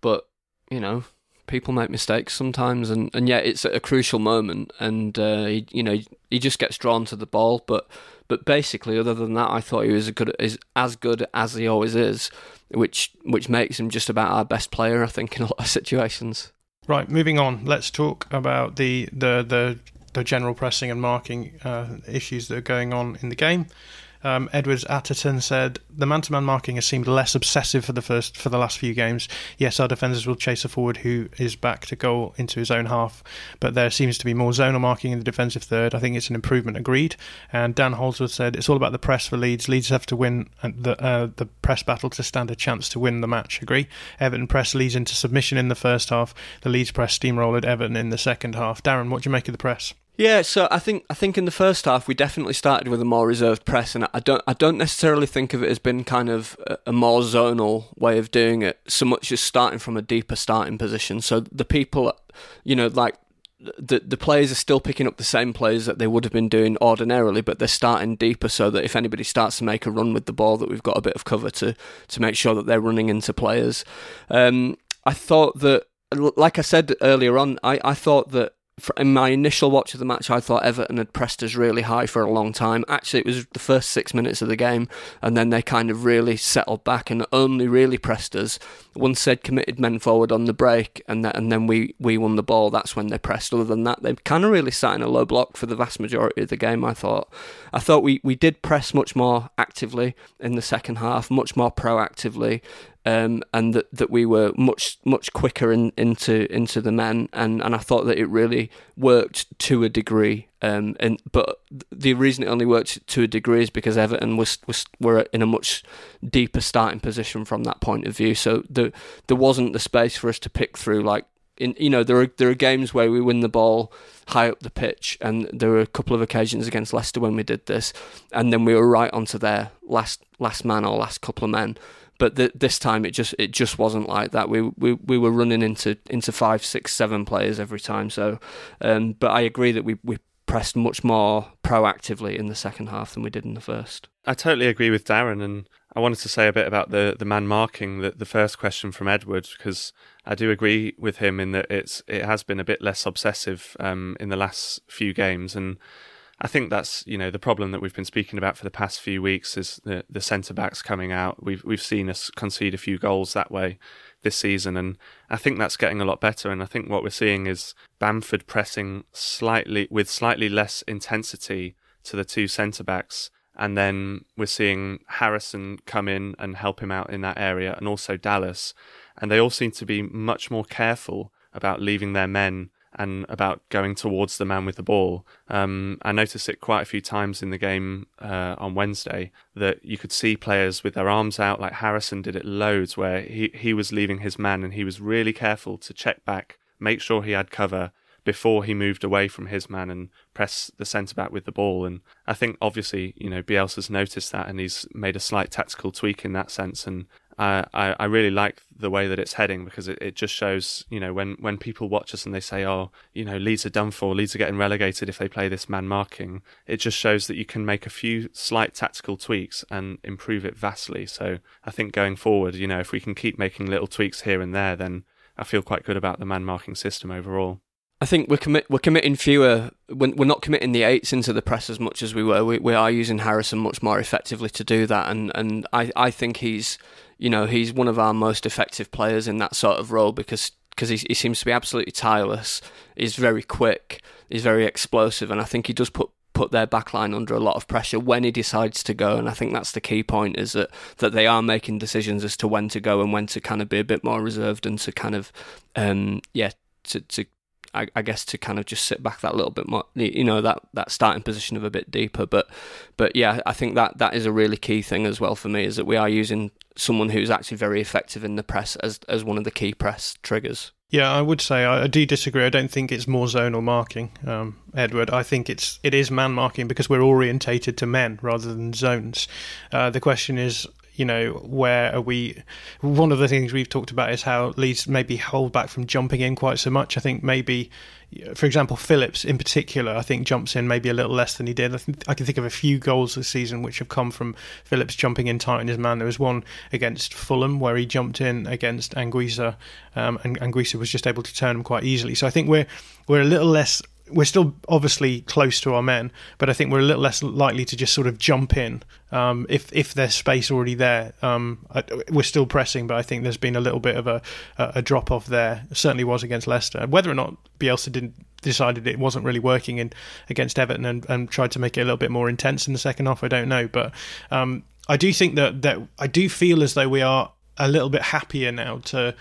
but you know people make mistakes sometimes, and, and yet it's a crucial moment, and uh, he, you know he just gets drawn to the ball. But but basically, other than that, I thought he was as good is as good as he always is, which which makes him just about our best player, I think, in a lot of (laughs) situations. Right, moving on. Let's talk about the the the, the general pressing and marking uh, issues that are going on in the game. Um, Edwards Atherton said the man-to-man marking has seemed less obsessive for the first for the last few games. Yes, our defenders will chase a forward who is back to goal into his own half, but there seems to be more zonal marking in the defensive third. I think it's an improvement. Agreed. And Dan Holdsworth said it's all about the press for Leeds. Leeds have to win the uh, the press battle to stand a chance to win the match. Agree. Everton press Leeds into submission in the first half. The Leeds press steamrolled Everton in the second half. Darren, what do you make of the press? Yeah, so I think I think in the first half we definitely started with a more reserved press, and I don't I don't necessarily think of it as being kind of a, a more zonal way of doing it, so much as starting from a deeper starting position. So the people, you know, like the the players are still picking up the same plays that they would have been doing ordinarily, but they're starting deeper so that if anybody starts to make a run with the ball, that we've got a bit of cover to to make sure that they're running into players. Um, I thought that, like I said earlier on, I, I thought that in my initial watch of the match, I thought Everton had pressed us really high for a long time. Actually, it was the first six minutes of the game, and then they kind of really settled back and only really pressed us once they'd committed men forward on the break, and that, and then we, we won the ball. That's when they pressed. Other than that, they kind of really sat in a low block for the vast majority of the game. I thought, I thought we, we did press much more actively in the second half, much more proactively, um, and that, that we were much much quicker in, into into the men, and, and I thought that it really worked to a degree. Um, and but the reason it only worked to a degree is because Everton was was were in a much deeper starting position from that point of view. So there there wasn't the space for us to pick through like in you know there are there are games where we win the ball high up the pitch, and there were a couple of occasions against Leicester when we did this, and then we were right onto their last last man or last couple of men. But th- this time it just it just wasn't like that. We we we were running into into five, six, seven players every time. So, um, but I agree that we we pressed much more proactively in the second half than we did in the first. I totally agree with Darren, and I wanted to say a bit about the the man marking the, the first question from Edward because I do agree with him in that it's it has been a bit less obsessive um, in the last few games and I think that's you know the problem that we've been speaking about for the past few weeks is the the centre backs coming out. We've we've seen us concede a few goals that way this season, and I think that's getting a lot better. And I think what we're seeing is Bamford pressing slightly with slightly less intensity to the two centre backs, and then we're seeing Harrison come in and help him out in that area, and also Dallas, and they all seem to be much more careful about leaving their men and about going towards the man with the ball. Um, I noticed it quite a few times in the game uh, on Wednesday that you could see players with their arms out, like Harrison did it loads, where he, he was leaving his man and he was really careful to check back, make sure he had cover before he moved away from his man and press the centre back with the ball. And I think obviously, you know, Bielsa's noticed that and he's made a slight tactical tweak in that sense. And I, I really like the way that it's heading because it, it just shows, you know, when, when people watch us and they say, oh, you know, Leeds are done for, Leeds are getting relegated if they play this man marking, it just shows that you can make a few slight tactical tweaks and improve it vastly. So I think going forward, you know, if we can keep making little tweaks here and there, then I feel quite good about the man marking system overall. I think we're commit we're committing fewer. We're, we're not committing the eights into the press as much as we were. We, we are using Harrison much more effectively to do that, and and I, I think he's you know he's one of our most effective players in that sort of role because because he, he seems to be absolutely tireless. He's very quick. He's very explosive, and I think he does put put their backline under a lot of pressure when he decides to go. And I think that's the key point is that that they are making decisions as to when to go and when to kind of be a bit more reserved and to kind of um yeah to to I, I, guess to kind of just sit back that little bit more, you know, that, that starting position of a bit deeper. But but yeah, I think that that is a really key thing as well for me is that we are using someone who's actually very effective in the press as as one of the key press triggers. Yeah, I would say I, I do disagree. I don't think it's more zonal marking, um, Edward. I think it's it is man marking because we're orientated to men rather than zones. Uh, the question is, you know, where are we? One of the things we've talked about is how Leeds maybe hold back from jumping in quite so much. I think maybe, for example, Phillips in particular, I think jumps in maybe a little less than he did. I, I can think of a few goals this season which have come from Phillips jumping in tight in his man. There was one against Fulham where he jumped in against Anguissa, um, and Anguissa was just able to turn him quite easily. So I think we're we're a little less we're still obviously close to our men, but I think we're a little less likely to just sort of jump in um, if if there's space already there. Um, we're still pressing, but I think there's been a little bit of a a drop off there. It certainly was against Leicester. Whether or not Bielsa didn't decided it wasn't really working in against Everton and, and tried to make it a little bit more intense in the second half. I don't know, but um, I do think that that I do feel as though we are a little bit happier now to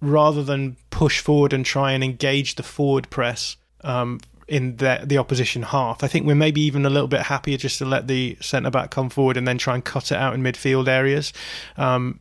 rather than push forward and try and engage the forward press um, in the, the opposition half. I think we're maybe even a little bit happier just to let the centre back come forward and then try and cut it out in midfield areas. Um,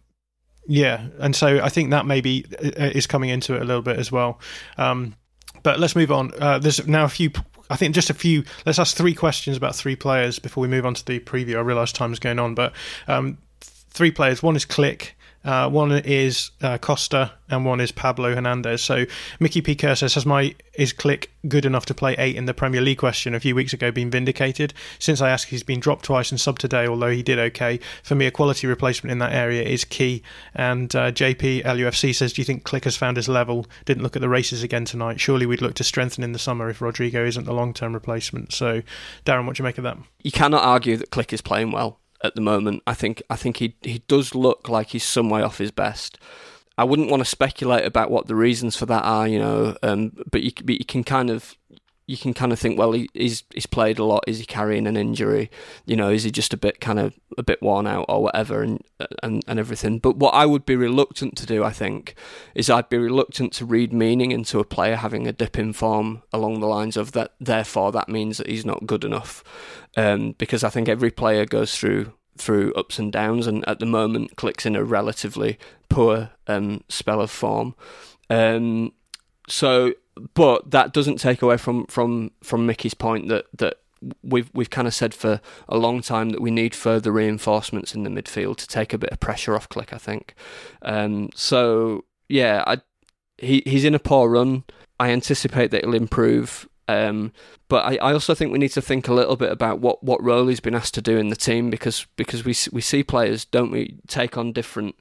yeah, and so I think that maybe uh, is coming into it a little bit as well. Um, but let's move on. Uh, there's now a few. I think just a few. Let's ask three questions about three players before we move on to the preview. I realise time is going on, but um, three players. One is Klich. Uh, one is uh, Costa and one is Pablo Hernandez. So Mickey P. Kerr says, Has my is Klich good enough to play eight in the Premier League question a few weeks ago been vindicated? Since I asked, he's been dropped twice and sub today, although he did okay. For me, a quality replacement in that area is key. And uh, JP LUFC says, Do you think Klich has found his level? Didn't look at the races again tonight. Surely we'd look to strengthen in the summer if Rodrigo isn't the long term replacement. So, Darren, what do you make of that? You cannot argue that Klich is playing well at the moment. I think I think he he does look like he's some way off his best. I wouldn't want to speculate about what the reasons for that are, you know, um, but you but you can kind of you can kind of think, well, he, he's he's played a lot. Is he carrying an injury? You know, is he just a bit kind of a bit worn out or whatever, and and and everything. But what I would be reluctant to do, I think, is I'd be reluctant to read meaning into a player having a dip in form along the lines of that. Therefore, that means that he's not good enough, um, because I think every player goes through through ups and downs, and at the moment, Klich's in a relatively poor um, spell of form. Um, so but that doesn't take away from from from Mickey's point that that we've we've kind of said for a long time that we need further reinforcements in the midfield to take a bit of pressure off Klich. I think. Um, so yeah, I, he he's in a poor run. I anticipate that he'll improve. Um, but I, I also think we need to think a little bit about what, what role he's been asked to do in the team because because we we see players don't we take on different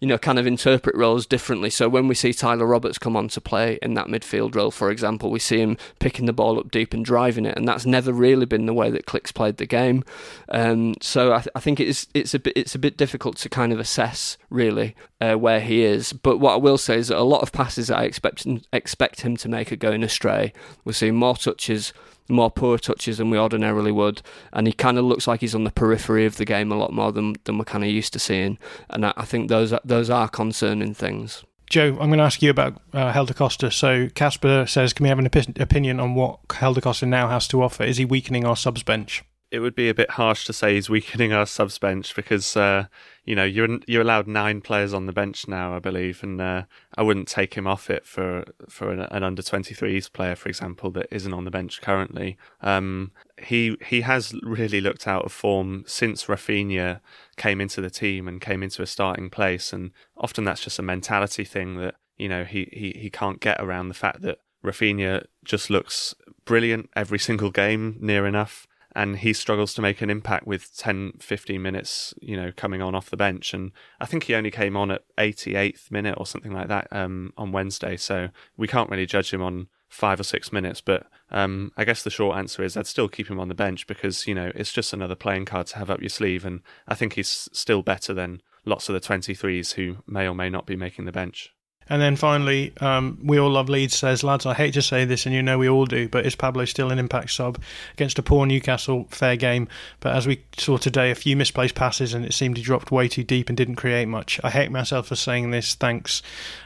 you know kind of interpret roles differently. So when we see Tyler Roberts come on to play in that midfield role, for example, we see him picking the ball up deep and driving it, and that's never really been the way that Klich's played the game. Um, so I, I think it's it's a bit it's a bit difficult to kind of assess really uh, where he is. But what I will say is that a lot of passes I expect expect him to make are going astray. We're seeing more touches more poor touches than we ordinarily would, and he kind of looks like he's on the periphery of the game a lot more than than we're kind of used to seeing, and I, I think those those are concerning things. Joe, I'm going to ask you about uh, Helder Costa. So Casper says, can we have an op- opinion on what Helder Costa now has to offer? Is he weakening our subs bench? It would be a bit harsh to say he's weakening our subs bench because uh, you know you're you're allowed nine players on the bench now, I believe, and uh, I wouldn't take him off it for for an, an under 23s player, for example, that isn't on the bench currently. Um, he he has really looked out of form since Raphinha came into the team and came into a starting place, and often that's just a mentality thing that you know he he he can't get around the fact that Raphinha just looks brilliant every single game, near enough and he struggles to make an impact with 10 15 minutes you know coming on off the bench. And i think he only came on at 88th minute or something like that um, on wednesday. So we can't really judge him on five or six minutes. But um, i guess the short answer is i'd still keep him on the bench because you know it's just another playing card to have up your sleeve. And i think he's still better than lots of the 23s who may or may not be making the bench and then finally, um, we all love Leeds says, lads, I hate to say this, and you know we all do, but is Pablo still an impact sub against a poor Newcastle? Fair game, but as we saw today, a few misplaced passes, and it seemed he dropped way too deep and didn't create much. I hate myself for saying this. Thanks.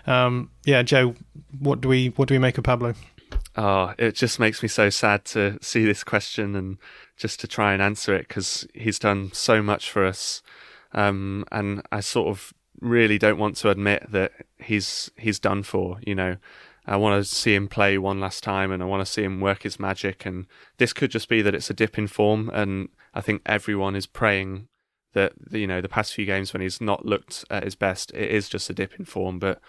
Um, yeah, Joe, what do we what do we make of Pablo? Oh, it just makes me so sad to see this question and just to try and answer it because he's done so much for us. Um, and I sort of really don't want to admit that he's he's done for. You know, I want to see him play one last time, and I want to see him work his magic. And this could just be that it's a dip in form, and I think everyone is praying that you know the past few games when he's not looked at his best, it is just a dip in form. But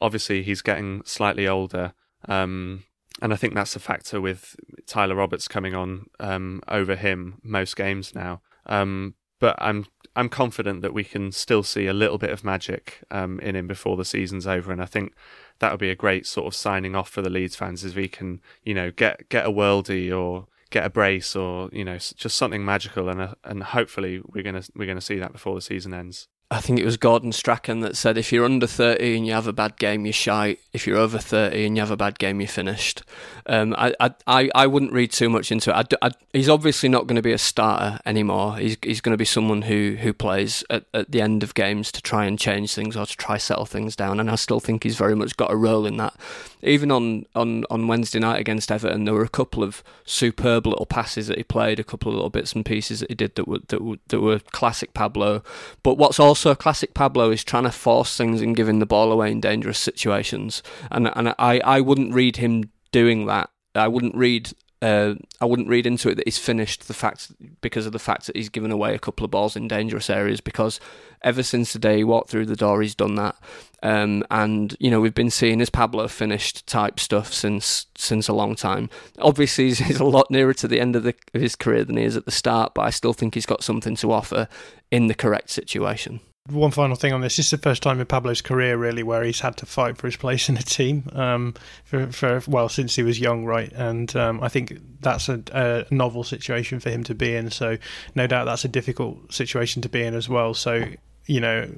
obviously, he's getting slightly older. Um, and I think that's a factor with Tyler Roberts coming on um, over him most games now. Um, but I'm I'm confident that we can still see a little bit of magic um, in him before the season's over, and I think that would be a great sort of signing off for the Leeds fans if we can, you know, get get a worldie or get a brace or you know just something magical, and a, and hopefully we're gonna we're gonna see that before the season ends. I think it was Gordon Strachan that said, if you're under 30 and you have a bad game, you're shy. If you're over 30 and you have a bad game, you're finished. Um, I, I, I wouldn't read too much into it. I, I, he's obviously not going to be a starter anymore. He's, he's going to be someone who, who plays at, at the end of games to try and change things or to try settle things down. And I still think he's very much got a role in that. Even on, on, on Wednesday night against Everton, there were a couple of superb little passes that he played, a couple of little bits and pieces that he did that were, that were, that were classic Pablo. But what's also also classic Pablo is trying to force things and giving the ball away in dangerous situations, and and I, I wouldn't read him doing that. I wouldn't read uh, I wouldn't read into it that he's finished the fact because of the fact that he's given away a couple of balls in dangerous areas. Because ever since the day he walked through the door, he's done that. Um, and you know we've been seeing his Pablo finished type stuff since since a long time. Obviously, (laughs) he's, he's a lot nearer to the end of, the, of his career than he is at the start, but I still think he's got something to offer in the correct situation. One final thing on this: this is the first time in Pablo's career, really, where he's had to fight for his place in a team um, for, for well since he was young, right? And um, I think that's a, a, novel situation for him to be in. So no doubt that's a difficult situation to be in as well. So you know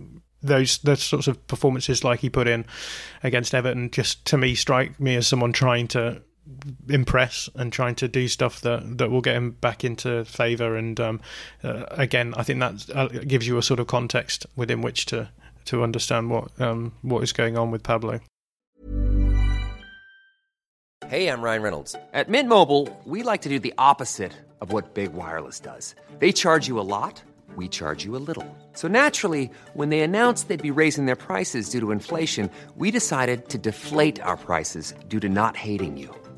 those those sorts of performances like he put in against Everton just to me strike me as someone trying to impress and trying to do stuff that that will get him back into favor and um, uh, again I think that uh, gives you a sort of context within which to to understand what um, what is going on with Pablo. Hey, I'm Ryan Reynolds. At Mint Mobile, we like to do the opposite of what Big Wireless does. They charge you a lot, we charge you a little. So naturally, when they announced they'd be raising their prices due to inflation, we decided to deflate our prices due to not hating you.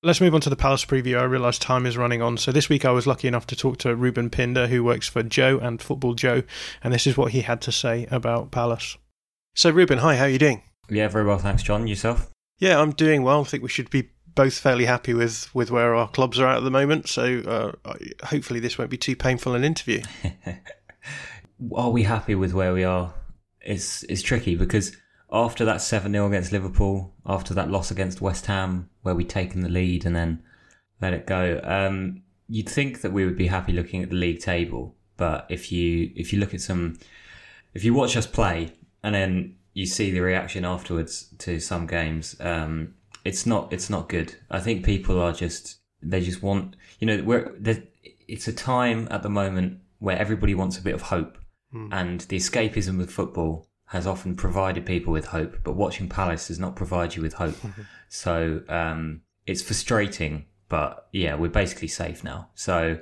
Let's move on to the Palace preview. I realise time is running on. So this week I was lucky enough to talk to Ruben Pinder, who works for Joe and Football Joe, and this is what he had to say about Palace. So Ruben, hi, how are you doing? Yeah, very well, thanks, John. Yourself? Yeah, I'm doing well. I think we should be both fairly happy with, with where our clubs are at at the moment. So uh, hopefully this won't be too painful an interview. (laughs) are we happy with where we are? It's it's tricky because after that 7 0 against Liverpool, after that loss against West Ham, where we'd taken the lead and then let it go, um, you'd think that we would be happy looking at the league table. But if you if you look at some, if you watch us play and then you see the reaction afterwards to some games, um, it's not it's not good. I think people are just they just want you know we're it's a time at the moment where everybody wants a bit of hope, mm. and the escapism of football has often provided people with hope, but watching Palace does not provide you with hope. (laughs) so um, it's frustrating, but yeah, we're basically safe now. So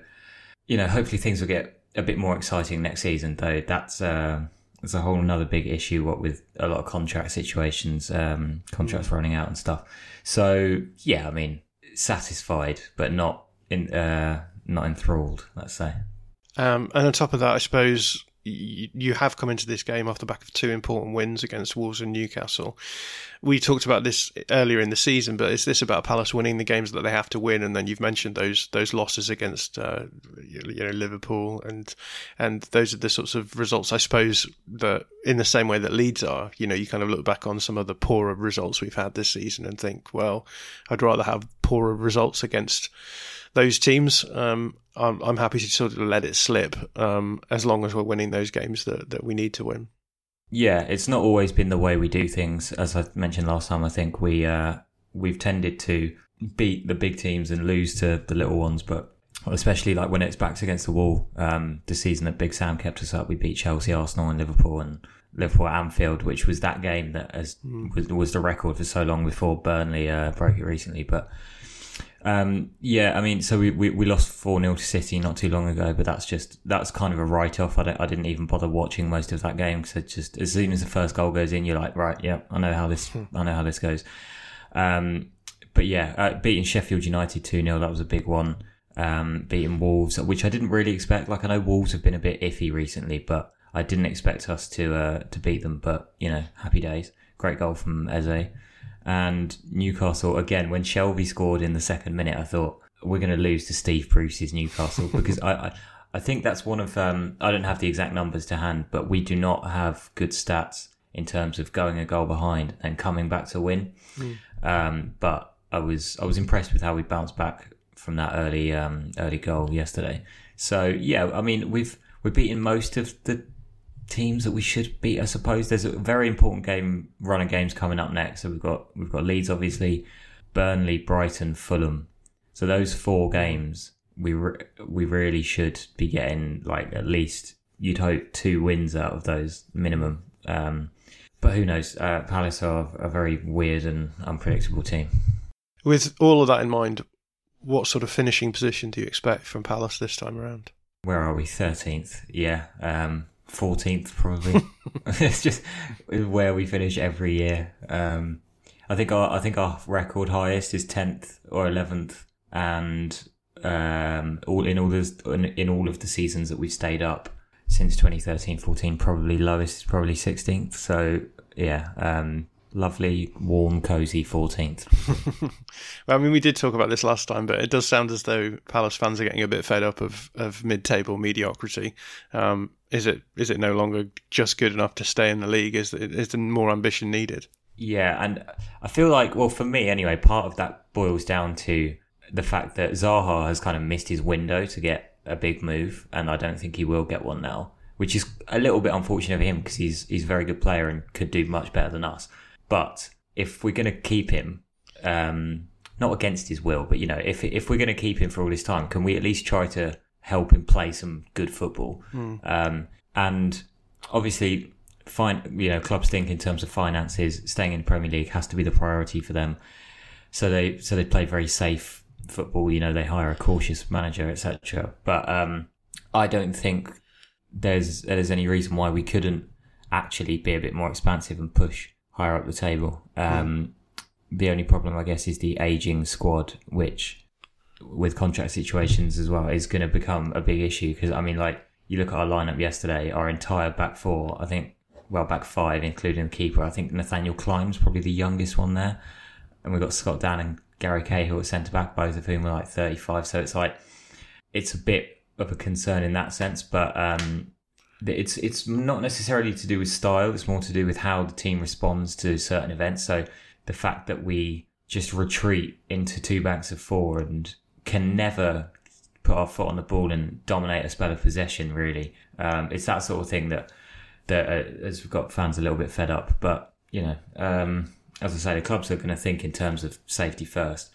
you know, hopefully things will get a bit more exciting next season. Though that's uh, that's a whole another big issue. What with a lot of contract situations, um, contracts running out and stuff. So yeah, I mean, satisfied, but not in uh, not enthralled. Let's say. Um, and on top of that, I suppose you have come into this game off the back of two important wins against Wolves and Newcastle. We talked about this earlier in the season, but is this about Palace winning the games that they have to win? And then you've mentioned those those losses against uh, you know Liverpool and and those are the sorts of results I suppose that in the same way that Leeds are. You know, you kind of look back on some of the poorer results we've had this season and think, well, I'd rather have poorer results against those teams. Um, I'm, I'm, happy to sort of let it slip um, as long as we're winning those games that, that we need to win. Yeah, it's not always been the way we do things. As I mentioned last time, I think we uh, we've tended to beat the big teams and lose to the little ones, but especially like when it's backs against the wall. Um, the season that Big Sam kept us up, we beat Chelsea, Arsenal, and Liverpool, and Liverpool at Anfield, which was that game that as, mm. was, was the record for so long before Burnley uh, broke it recently. But Um, yeah, I mean, so we, we, we lost 4 0 to City not too long ago, but that's just, that's kind of a write off. I, I didn't even bother watching most of that game because just, as soon as the first goal goes in, you're like, right, yeah, I know how this, I know how this goes. Um, but yeah, uh, beating Sheffield United 2 0, that was a big one. Um, beating Wolves, which I didn't really expect. Like, I know Wolves have been a bit iffy recently, but I didn't expect us to, uh, to beat them. But, you know, happy days. Great goal from Eze. And Newcastle, again, when Shelvey scored in the second minute, I thought, we're going to lose to Steve Bruce's Newcastle because I, I, I, think that's one of, um, I don't have the exact numbers to hand, but we do not have good stats in terms of going a goal behind and coming back to win. Mm. Um, but I was, I was impressed with how we bounced back from that early, um, early goal yesterday. So yeah, I mean, we've, we're beating most of the teams that we should beat. I suppose there's a very important game run of games coming up next. So we've got we've got Leeds, obviously, Burnley, Brighton, Fulham. So those four games we re- we really should be getting like at least you'd hope two wins out of those minimum. Um, but who knows? Uh, Palace are a very weird and unpredictable team. With all of that in mind, what sort of finishing position do you expect from Palace this time around? Where are we? Thirteenth. Yeah. Um, 14th probably. (laughs) it's just where we finish every year. Um, I think our I think our record highest is 10th or 11th, and um, all in all this in all of the seasons that we've stayed up since 2013-14, probably lowest is probably 16th. So yeah, um, lovely, warm, cozy 14th. (laughs) well, I mean, we did talk about this last time, but it does sound as though Palace fans are getting a bit fed up of, of mid-table mediocrity. Um, is it is it no longer just good enough to stay in the league? Is is there more ambition needed? Yeah, and I feel like, well, for me anyway, part of that boils down to the fact that Zaha has kind of missed his window to get a big move, and I don't think he will get one now, which is a little bit unfortunate for him because he's he's a very good player and could do much better than us. But if we're going to keep him, um, not against his will, but you know, if if we're going to keep him for all this time, can we at least try to help him play some good football? Mm. Um, and obviously, fine, you know, clubs think in terms of finances, staying in the Premier League has to be the priority for them. So they so they play very safe football. You know, they hire a cautious manager, etc. But um, I don't think there's there's any reason why we couldn't actually be a bit more expansive and push higher up the table. Um, The only problem, I guess, is the aging squad, which with contract situations as well is going to become a big issue. Because I mean, like you look at our lineup yesterday, our entire back four, I think, well, back five, including the keeper. I think Nathaniel Clyne's probably the youngest one there, and we've got Scott Dann and Gary Cahill at centre back, both of whom are like thirty-five. So it's like it's a bit of a concern in that sense, but um, it's it's not necessarily to do with style. It's more to do with how the team responds to certain events. So the fact that we just retreat into two backs of four and can never put our foot on the ball and dominate a spell of possession. Really, um, it's that sort of thing that that uh, has got fans a little bit fed up. But you know, um, as I say, the clubs are going to think in terms of safety first,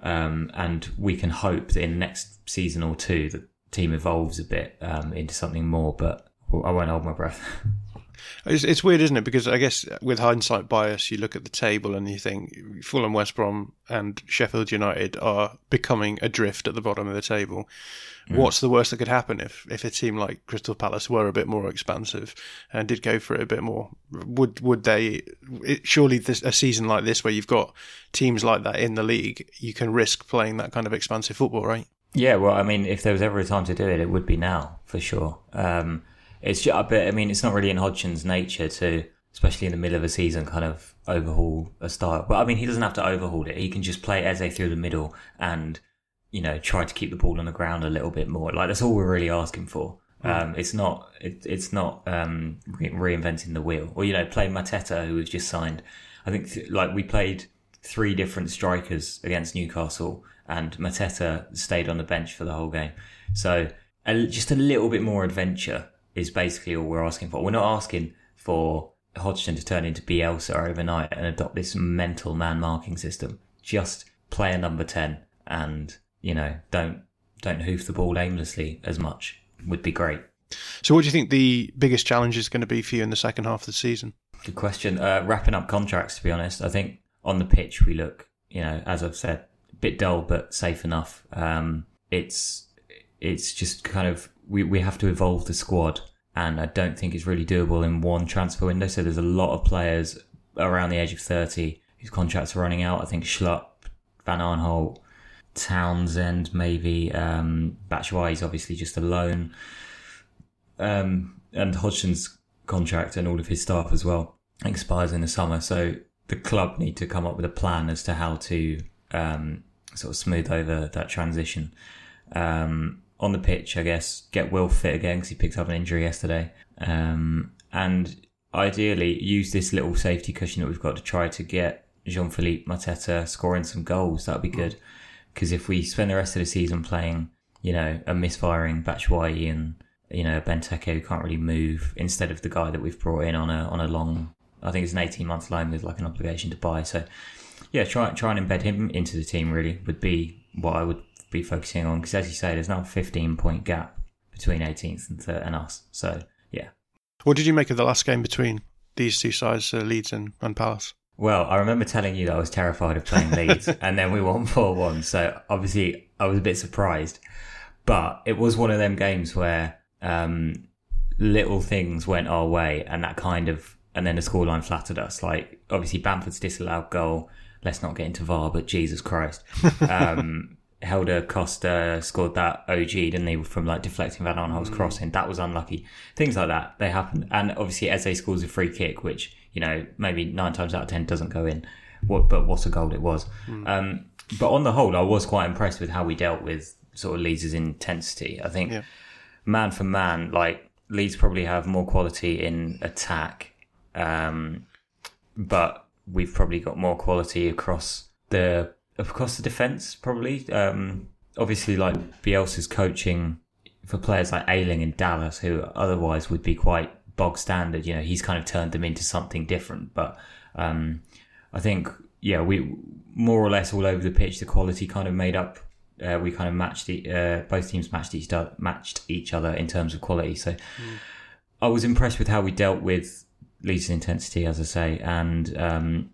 um, and we can hope that in next season or two that team evolves a bit um, into something more. But I won't hold my breath. (laughs) It's, it's, weird, isn't it? Because I guess with hindsight bias, you look at the table and you think Fulham, West Brom, and Sheffield United are becoming adrift at the bottom of the table. Mm. What's the worst that could happen if, if a team like Crystal Palace were a bit more expansive and did go for it a bit more? Would would they? It, surely, this, a season like this, where you've got teams like that in the league, you can risk playing that kind of expansive football, right? Yeah, well, I mean, if there was ever a time to do it, it would be now for sure. Um, it's just, but I mean, it's not really in Hodgson's nature to, especially in the middle of a season, kind of overhaul a style. But I mean, he doesn't have to overhaul it. He can just play Eze through the middle and, you know, try to keep the ball on the ground a little bit more. Like that's all we're really asking for. Hmm. Um, it's not, it, it's not um, re- reinventing the wheel. Or you know, play Mateta, who we've just signed. I think th- like we played three different strikers against Newcastle and Mateta stayed on the bench for the whole game. So a, just a little bit more adventure is basically all we're asking for. We're not asking for Hodgson to turn into Bielsa overnight and adopt this mental man marking system. Just play a number ten and you know don't don't hoof the ball aimlessly as much would be great. So, what do you think the biggest challenge is going to be for you in the second half of the season? Good question. Uh, wrapping up contracts, to be honest, I think on the pitch we look, you know, as I've said, bit dull but safe enough. Um, it's it's just kind of we we have to evolve the squad, and I don't think it's really doable in one transfer window. So there's a lot of players around the age of thirty whose contracts are running out. I think Schlupp, Van Aanholt, Townsend, maybe um, Batshuayi is obviously just a loan, um, and Hodgson's contract and all of his staff as well expires in the summer. So the club need to come up with a plan as to how to um, sort of smooth over that transition. Um, on the pitch, I guess, get Will fit again because he picked up an injury yesterday. Um, and ideally, use this little safety cushion that we've got to try to get Jean Philippe Mateta scoring some goals. That would be good. Because if we spend the rest of the season playing, you know, a misfiring Batshuayi and, you know, a Benteke who can't really move instead of the guy that we've brought in on a on a long, I think it's an 18 month loan with like an obligation to buy. So, yeah, try, try and embed him into the team really would be what I would be focusing on. Because as you say, there's now a 15 point gap between 18th and, third and us. So, yeah. What did you make of the last game between these two sides, uh, Leeds and, and Palace? Well, I remember telling you that I was terrified of playing Leeds, (laughs) and then we won 4 1. So obviously, I was a bit surprised. But it was one of them games where um, little things went our way, and that kind of, and then the scoreline flattered us. Like, obviously, Bamford's disallowed goal. Let's not get into VAR, but Jesus Christ. Um, (laughs) Helder Costa scored that OG, didn't they, from like deflecting Van Aanholt's mm. crossing. That was unlucky. Things like that, they happen. And obviously, Eze scores a free kick, which, you know, maybe nine times out of ten doesn't go in. What, but what a goal it was. Mm. Um, but on the whole, I was quite impressed with how we dealt with sort of Leeds' intensity. I think yeah. man for man, like Leeds probably have more quality in attack, um, but we've probably got more quality across the across the defence, probably. Um, obviously, like Bielsa's coaching for players like Ayling and Dallas, who otherwise would be quite bog standard. You know, he's kind of turned them into something different. But um, I think, yeah, we more or less all over the pitch, the quality kind of made up. Uh, we kind of matched the, uh, both teams matched each other, matched each other in terms of quality. So mm. I was impressed with how we dealt with Leeds' intensity, as I say, and um,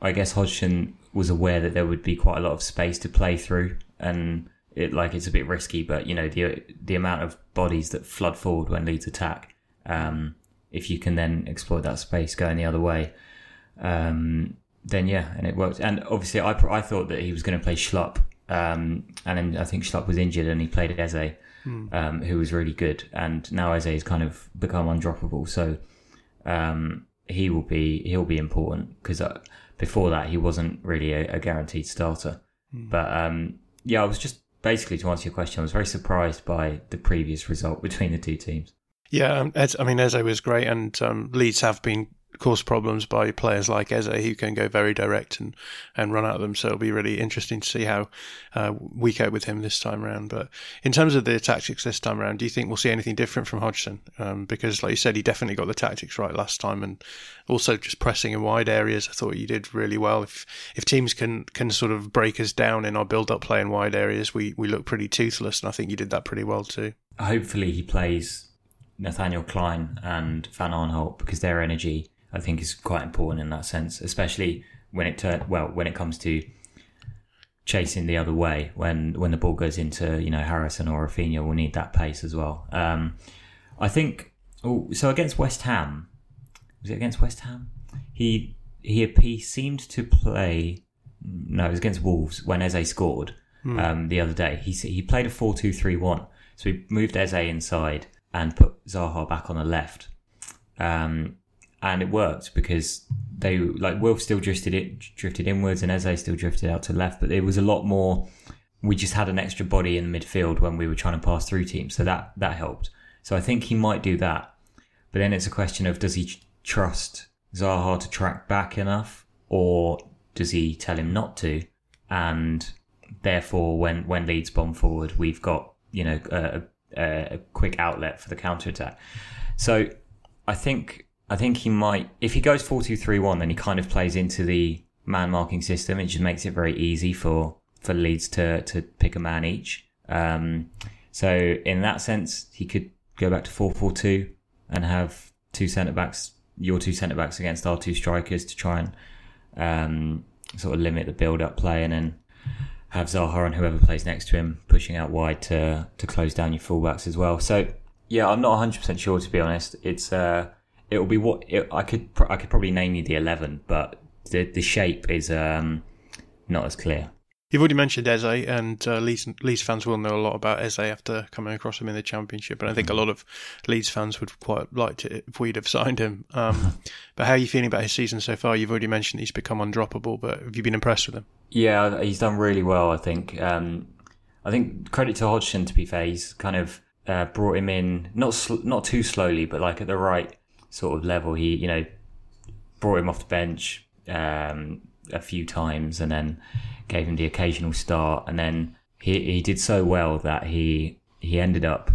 I guess Hodgson was aware that there would be quite a lot of space to play through, and it like it's a bit risky. But you know the the amount of bodies that flood forward when Leeds attack, um, if you can then exploit that space going the other way, um, then yeah, and it worked. And obviously, I I thought that he was going to play Schlupp, um, and then I think Schlupp was injured, and he played Eze, um, who was really good. And now Eze has kind of become undroppable, so um, he will be he'll be important because. Uh, before that he wasn't really a, a guaranteed starter. Mm. But um, yeah, I was just basically to answer your question, I was very surprised by the previous result (laughs) between the two teams. Yeah, um, Ed, I mean Eze was great, and um, Leeds have been caused problems by players like Eze who can go very direct and, and run at them. So it'll be really interesting to see how uh, we cope with him this time around. But in terms of the tactics this time around, do you think we'll see anything different from Hodgson? Um, because, like you said, he definitely got the tactics right last time, and also just pressing in wide areas. I thought you did really well. If if teams can can sort of break us down in our build up play in wide areas, we we look pretty toothless, and I think you did that pretty well too. Hopefully, he plays Nathaniel Clyne and Van Aanholt because their energy I think is quite important in that sense, especially when it turn well when it comes to chasing the other way when when the ball goes into you know Harrison or Raphinha will need that pace as well. Um, I think oh, so against West Ham was it against West Ham? He he he seemed to play no it was against Wolves when Eze scored hmm. um, the other day. He he played a 4-2-3-1 so he moved Eze inside and put Zaha back on the left. Um, and it worked because they like Wilf still drifted it drifted inwards and Eze still drifted out to left, but it was a lot more. We just had an extra body in the midfield when we were trying to pass through teams, so that that helped. So I think he might do that, but then it's a question of does he trust Zaha to track back enough, or does he tell him not to? And therefore, when when Leeds bomb forward, we've got you know a, a, a quick outlet for the counter attack. So I think I think he might, if he goes 4 2 3 1, then he kind of plays into the man marking system. It just makes it very easy for, for Leeds to, to pick a man each. Um, so, in that sense, he could go back to 4 4 2 and have two centre backs, your two centre backs against our two strikers to try and um, sort of limit the build up play and then have Zaha and whoever plays next to him pushing out wide to to close down your fullbacks as well. So yeah, I'm not 100 percent sure to be honest. It's uh, it will be what it, I could I could probably name you the 11, but the the shape is um not as clear. You've already mentioned Eze, and uh, Leeds, Leeds fans will know a lot about Eze after coming across him in the Championship. And I think a lot of Leeds fans would quite like it if we'd have signed him. Um, (laughs) but how are you feeling about his season so far? You've already mentioned he's become undroppable, but have you been impressed with him? Yeah, he's done really well. I think. Um, I think credit to Hodgson. To be fair, he's kind of uh, brought him in not sl- not too slowly, but like at the right sort of level. He you know brought him off the bench um, a few times, and then gave him the occasional start, and then he he did so well that he he ended up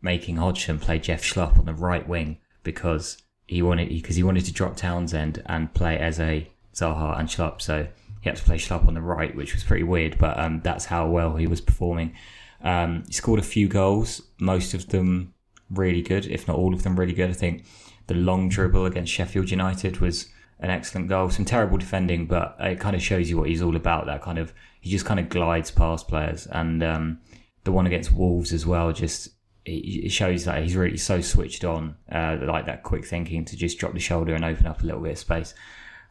making Hodgson play Jeff Schlupp on the right wing because he wanted because he wanted to drop Townsend and play as a Zaha and Schlupp, so he had to play Schlupp on the right, which was pretty weird, but um, that's how well he was performing. Um, he scored a few goals, most of them really good, if not all of them really good. I think the long dribble against Sheffield United was an excellent goal. Some terrible defending, but it kind of shows you what he's all about. That kind of he just kind of glides past players, and um, the one against Wolves as well. Just it shows that he's really so switched on, uh, like that quick thinking to just drop the shoulder and open up a little bit of space.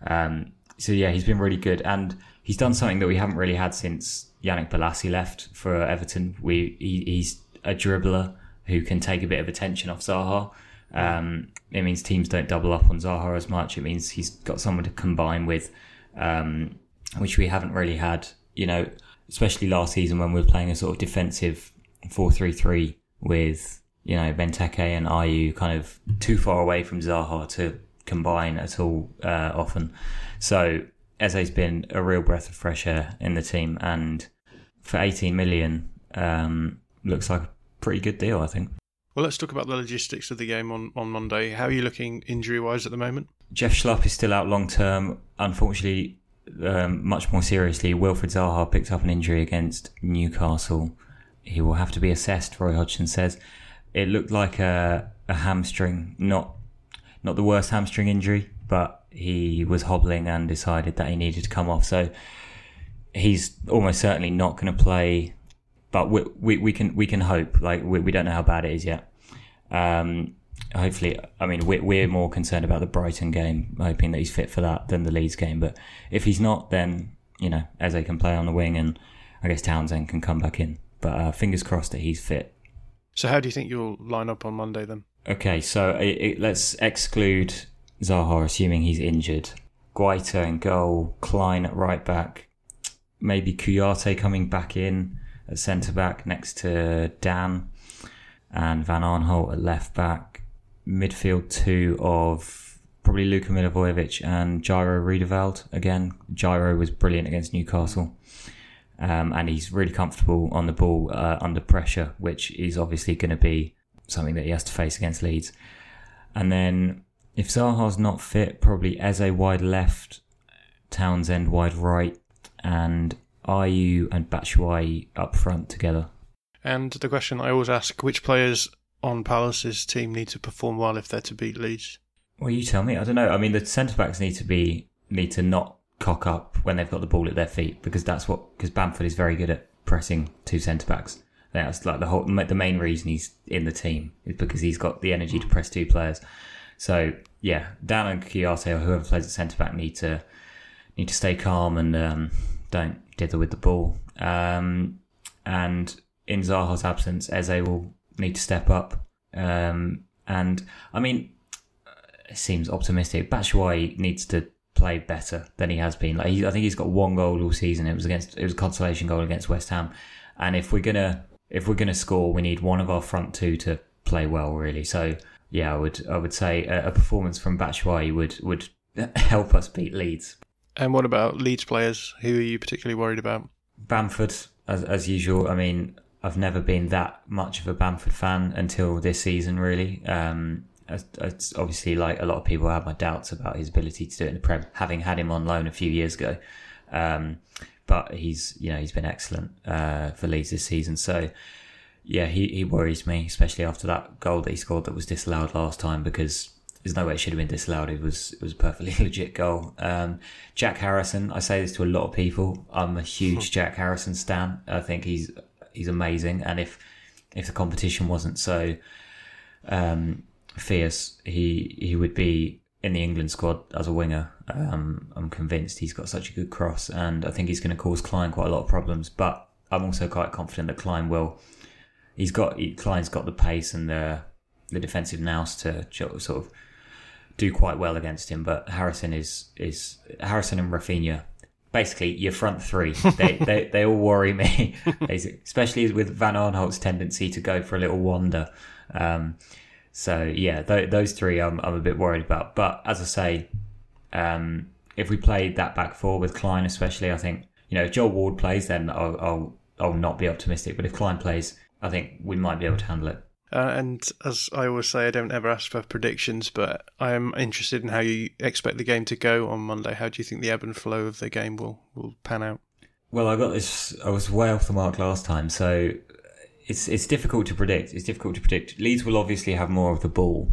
Um, so yeah, he's been really good, and he's done something that we haven't really had since Yannick Bolasie left for Everton. We he, he's a dribbler who can take a bit of attention off Zaha. Um, it means teams don't double up on Zaha as much. It means he's got someone to combine with, um, which we haven't really had. You know, especially last season when we were playing a sort of defensive four-three-three with you know Benteke and Ayew kind of too far away from Zaha to combine at all uh, often. So Eze's been a real breath of fresh air in the team, and for 18 million, um, looks like a pretty good deal, I think. Well, let's talk about the logistics of the game on, on Monday. How are you looking injury wise at the moment? Jeff Schlupp is still out long term. Unfortunately, um, much more seriously, Wilfried Zaha picked up an injury against Newcastle. He will have to be assessed, Roy Hodgson says. It looked like a, a hamstring, not not the worst hamstring injury, but he was hobbling and decided that he needed to come off. So he's almost certainly not going to play but we, we, we can we can hope. Like we, we don't know how bad it is yet. Um, hopefully, I mean we're, we're more concerned about the Brighton game, hoping that he's fit for that than the Leeds game. But if he's not, then you know Eze can play on the wing, and I guess Townsend can come back in. But uh, fingers crossed that he's fit. So how do you think you'll line up on Monday then? Okay, so it, it, let's exclude Zaha, assuming he's injured. Guaita in goal, Clyne at right back, maybe Kouyaté coming back in at centre back next to Dann, and Van Aanholt at left back. Midfield two of probably Luka Milivojevic and Jairo Riedewald. Again, Gyro was brilliant against Newcastle. Um, and he's really comfortable on the ball uh, under pressure, which is obviously going to be something that he has to face against Leeds. And then if Zaha's not fit, probably Eze wide left, Townsend wide right, and Ayew and Batshuayi up front together? And the question I always ask: which players on Palace's team need to perform well if they're to beat Leeds? Well, you tell me. I don't know. I mean, the centre backs need to be need to not cock up when they've got the ball at their feet because that's what because Bamford is very good at pressing two centre backs. That's like the whole the main reason he's in the team is because he's got the energy to press two players. So yeah, Dann and Kouyaté or whoever plays at centre back need to need to stay calm and um, don't dither with the ball. Um, and in Zaha's absence, Eze will need to step up. Um, and I mean, it seems optimistic. Batshuayi needs to play better than he has been. Like he, I think he's got one goal all season. It was against it was a consolation goal against West Ham. And if we're gonna if we're gonna score, we need one of our front two to play well, really. So yeah, I would I would say a, a performance from Batshuayi would would (laughs) help us beat Leeds. And what about Leeds players? Who are you particularly worried about? Bamford, as as usual. I mean, I've never been that much of a Bamford fan until this season, really. Um, it's obviously like a lot of people have my doubts about his ability to do it in the Prem, having had him on loan a few years ago. Um, but he's you know he's been excellent uh, for Leeds this season. So yeah, he, he worries me, especially after that goal that he scored that was disallowed last time because there's no way it should have been disallowed. It was it was a perfectly (laughs) legit goal. Um, Jack Harrison, I say this to a lot of people. I'm a huge (laughs) Jack Harrison stan. I think he's he's amazing, and if if the competition wasn't so um, fierce, he he would be in the England squad as a winger. Um, I'm convinced he's got such a good cross, and I think he's going to cause Clyne quite a lot of problems. But I'm also quite confident that Clyne will. He's got Clyne's got the pace and the the defensive nous to sort of do quite well against him. But Harrison is is Harrison and Raphinha. Basically, your front three, (laughs) they, they, they all worry me, (laughs) especially with Van Aanholt's tendency to go for a little wander. Um, so yeah, th- those three I'm, I'm a bit worried about. But as I say, um, if we played that back four with Clyne, especially, I think you know if Joel Ward plays, then I'll, I'll I'll not be optimistic. But if Clyne plays, I think we might be able to handle it. Uh, and as I always say, I don't ever ask for predictions, but I am interested in how you expect the game to go on Monday. How do you think the ebb and flow of the game will, will pan out? Well, I got this. I was way off the mark last time, so it's it's difficult to predict. It's difficult to predict. Leeds will obviously have more of the ball,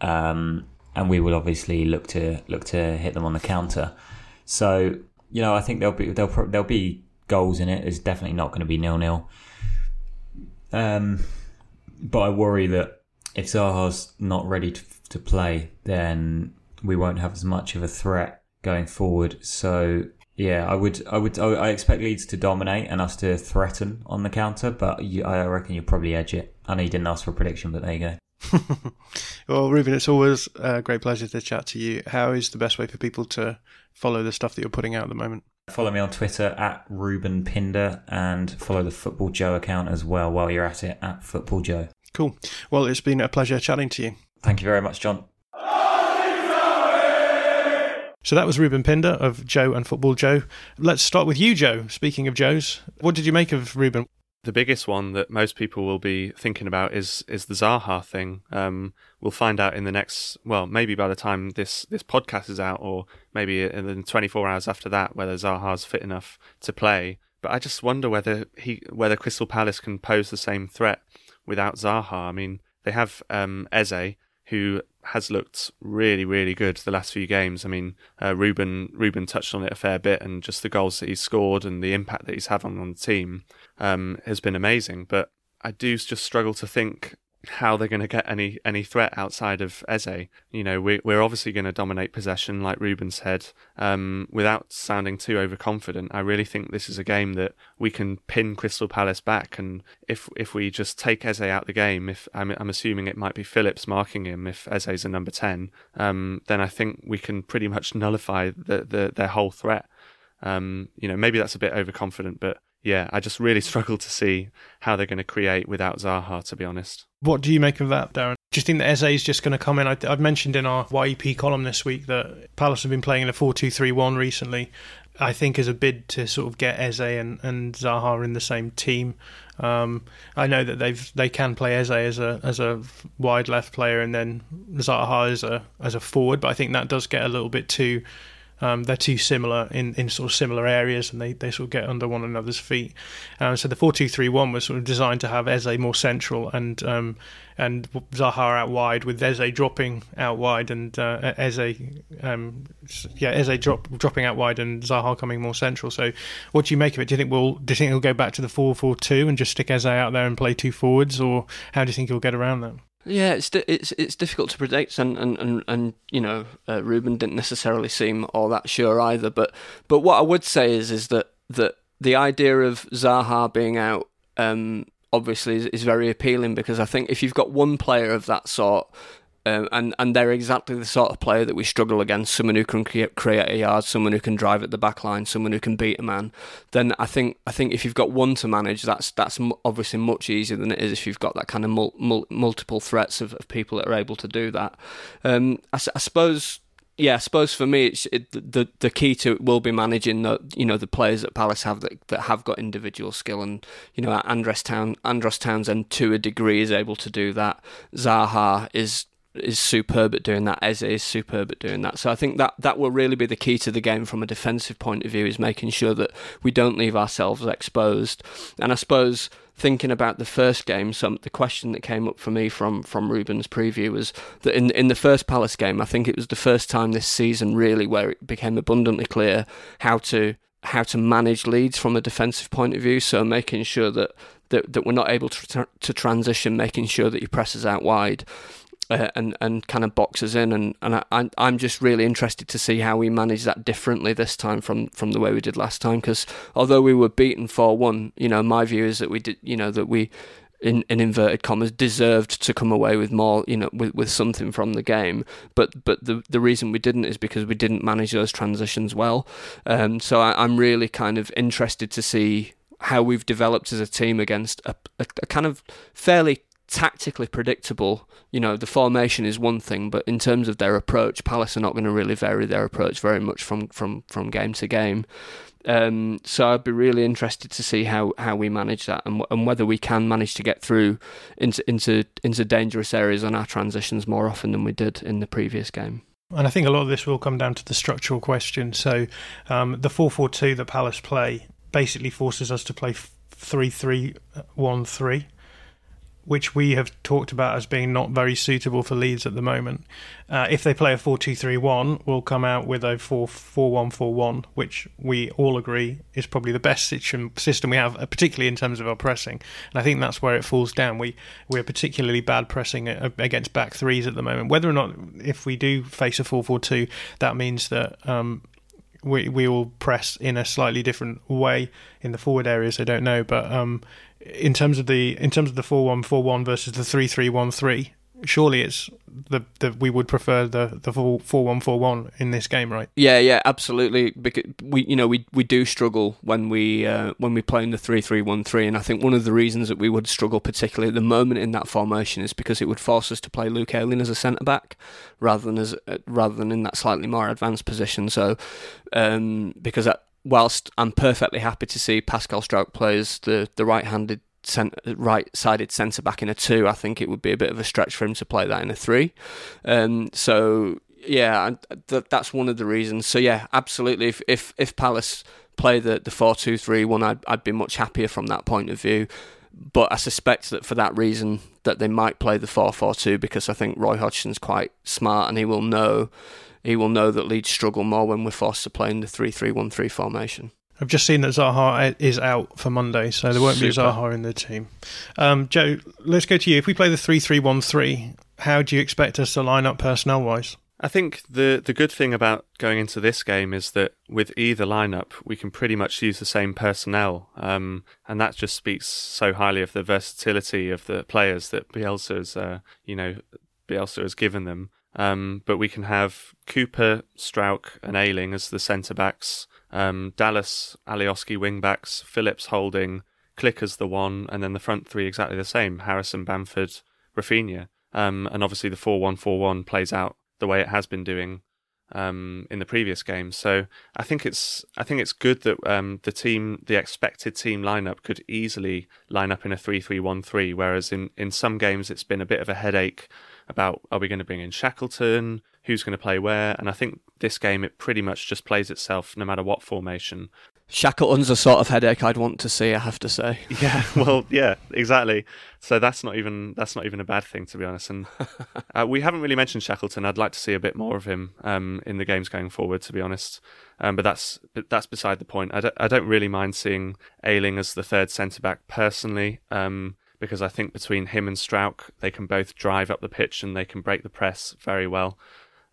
um, and we will obviously look to look to hit them on the counter. So you know, I think there'll be there'll there'll be goals in it. It's definitely not going to be nil nil. Um, but I worry that if Zaha's not ready to, to play, then we won't have as much of a threat going forward. So yeah, I would, I would, I expect Leeds to dominate and us to threaten on the counter, but I reckon you'll probably edge it. I know you didn't ask for a prediction, but there you go. (laughs) well, Ruben, it's always a great pleasure to chat to you. How is the best way for people to follow the stuff that you're putting out at the moment? Follow me on Twitter at Ruben Pinder and follow the Football Joe account as well while you're at it at Football Joe. Cool. Well, it's been a pleasure chatting to you. Thank you very much, John. So that was Ruben Pinder of Joe and Football Joe. Let's start with you, Joe. Speaking of Joes, what did you make of Ruben? The biggest one that most people will be thinking about is is the Zaha thing. Um, we'll find out in the next, well, maybe by the time this this podcast is out, or maybe in the 24 hours after that, whether Zaha's fit enough to play. But I just wonder whether he, whether Crystal Palace can pose the same threat without Zaha. I mean, they have um, Eze, who has looked really, really good the last few games. I mean, uh, Ruben Ruben touched on it a fair bit, and just the goals that he's scored and the impact that he's having on the team um, has been amazing. But I do just struggle to think how they're going to get any any threat outside of Eze. You know, we, we're obviously going to dominate possession, like Ruben said, um, without sounding too overconfident. I really think this is a game that we can pin Crystal Palace back, and if if we just take Eze out of the game, if I'm, I'm assuming it might be Phillips marking him, if Eze's a number ten, um, then I think we can pretty much nullify the, the their whole threat. Um, you know, maybe that's a bit overconfident, but yeah, I just really (laughs) struggle to see how they're going to create without Zaha, to be honest. What do you make of that, Darren? Do you think that Eze is just going to come in? I, have mentioned in our YEP column this week that Palace have been playing in a 4 2 3 1 recently. I think as a bid to sort of get Eze and, and Zaha in the same team. Um, I know that they've they can play Eze as a as a wide left player and then Zaha as a as a forward, but I think that does get a little bit too um, they're too similar in, in sort of similar areas, and they, they sort of get under one another's feet. Um, so the four two three one was sort of designed to have Eze more central and um, and Zaha out wide, with Eze dropping out wide and uh, Eze um, yeah Eze drop, dropping out wide and Zaha coming more central. So what do you make of it? Do you think we'll do you think he'll go back to the four four two and just stick Eze out there and play two forwards, or how do you think he'll get around that? Yeah, it's it's it's difficult to predict, and and and, and you know, uh, Ruben didn't necessarily seem all that sure either. But but what I would say is is that that the idea of Zaha being out um, obviously is, is very appealing because I think if you've got one player of that sort um, and and they're exactly the sort of player that we struggle against. Someone who can create, create a yard, someone who can drive at the back line, someone who can beat a man. Then I think I think if you've got one to manage, that's that's obviously much easier than it is if you've got that kind of mul- mul- multiple threats of, of, people that are able to do that. Um, I, I suppose yeah, I suppose for me, it's it, the the key to it will be managing the you know the players that Palace have that, that have got individual skill, and you know Andros Town Andros Townsend to a degree is able to do that. Zaha is is superb at doing that. Eze is superb at doing that. So I think that that will really be the key to the game from a defensive point of view is making sure that we don't leave ourselves exposed. And I suppose thinking about the first game, some the question that came up for me from from Ruben's preview was that in in the first Palace game, I think it was the first time this season really where it became abundantly clear how to how to manage Leeds from a defensive point of view. So making sure that that, that we're not able to to transition, making sure that your press is out wide uh, and and kind of boxes in, and and I, I'm just really interested to see how we manage that differently this time from from the way we did last time. Because although we were beaten four one, you know, my view is that we did, you know, that we. In, in inverted commas, deserved to come away with more, you know, with, with something from the game. But but the the reason we didn't is because we didn't manage those transitions well. Um, so I, I'm really kind of interested to see how we've developed as a team against a, a, a kind of fairly tactically predictable. You know, the formation is one thing, but in terms of their approach, Palace are not going to really vary their approach very much from from from game to game. Um, so I'd be really interested to see how, how we manage that and, and whether we can manage to get through into into into dangerous areas on our transitions more often than we did in the previous game. And I think a lot of this will come down to the structural question. So um, the four four two that Palace play basically forces us to play three three one three which we have talked about as being not very suitable for Leeds at the moment. Uh, if they play a 4 2 3 1, we'll come out with a 4 4 1 4 1, which we all agree is probably the best system we have, uh, particularly in terms of our pressing. And I think that's where it falls down. We, we're particularly bad pressing against back threes at the moment. Whether or not, if we do face a 4 4 2, that means that. Um, we we will press in a slightly different way in the forward areas. I don't know, but um, in terms of the in terms of the four one four one versus the three three one three, surely it's the, the we would prefer the the four one four one in this game, right? Yeah, yeah, absolutely. Because we you know we we do struggle when we uh, when we play in the three three one three, and I think one of the reasons that we would struggle particularly at the moment in that formation is because it would force us to play Luke Ayling as a centre back rather than as uh, rather than in that slightly more advanced position. So um, because that whilst I'm perfectly happy to see Pascal Struijk plays the, the right-handed right-sided centre back in a two, I think it would be a bit of a stretch for him to play that in a three. Um, so yeah, th- that's one of the reasons. So yeah, absolutely. If if, if Palace play the the four two three one, I'd I'd be much happier from that point of view. But I suspect that for that reason that they might play the four four two because I think Roy Hodgson's quite smart and he will know he will know that Leeds struggle more when we're forced to play in the 3 3 1 3 formation. I've just seen that Zaha is out for Monday, so there won't Super. be Zaha in the team. Um, Joe, let's go to you. If we play the 3 3 1 3, how do you expect us to line up personnel wise? I think the the good thing about going into this game is that with either lineup, we can pretty much use the same personnel, um, and that just speaks so highly of the versatility of the players that Bielsa has, uh, you know, Bielsa has given them. Um, but we can have Cooper, Struijk, and Ayling as the centre backs, um, Dallas, Alioski wing backs, Phillips holding, Klich as the one, and then the front three exactly the same Harrison, Bamford, Raphinha. Um, and obviously the 4 1 4 1 plays out the way it has been doing um, in the previous games. So I think it's I think it's good that um, the team, the expected team lineup, could easily line up in a three three one three. Whereas in in some games it's been a bit of a headache about are we going to bring in Shackleton, who's going to play where, and I think this game it pretty much just plays itself no matter what formation. Shackleton's a sort of headache I'd want to see. I have to say. (laughs) Yeah, well, yeah, exactly. So that's not even that's not even a bad thing to be honest. And (laughs) uh, we haven't really mentioned Shackleton. I'd like to see a bit more of him um, in the games going forward, to be honest. Um, but that's that's beside the point. I don't, I don't really mind seeing Ayling as the third centre back personally. Um, because I think between him and Struijk, they can both drive up the pitch and they can break the press very well.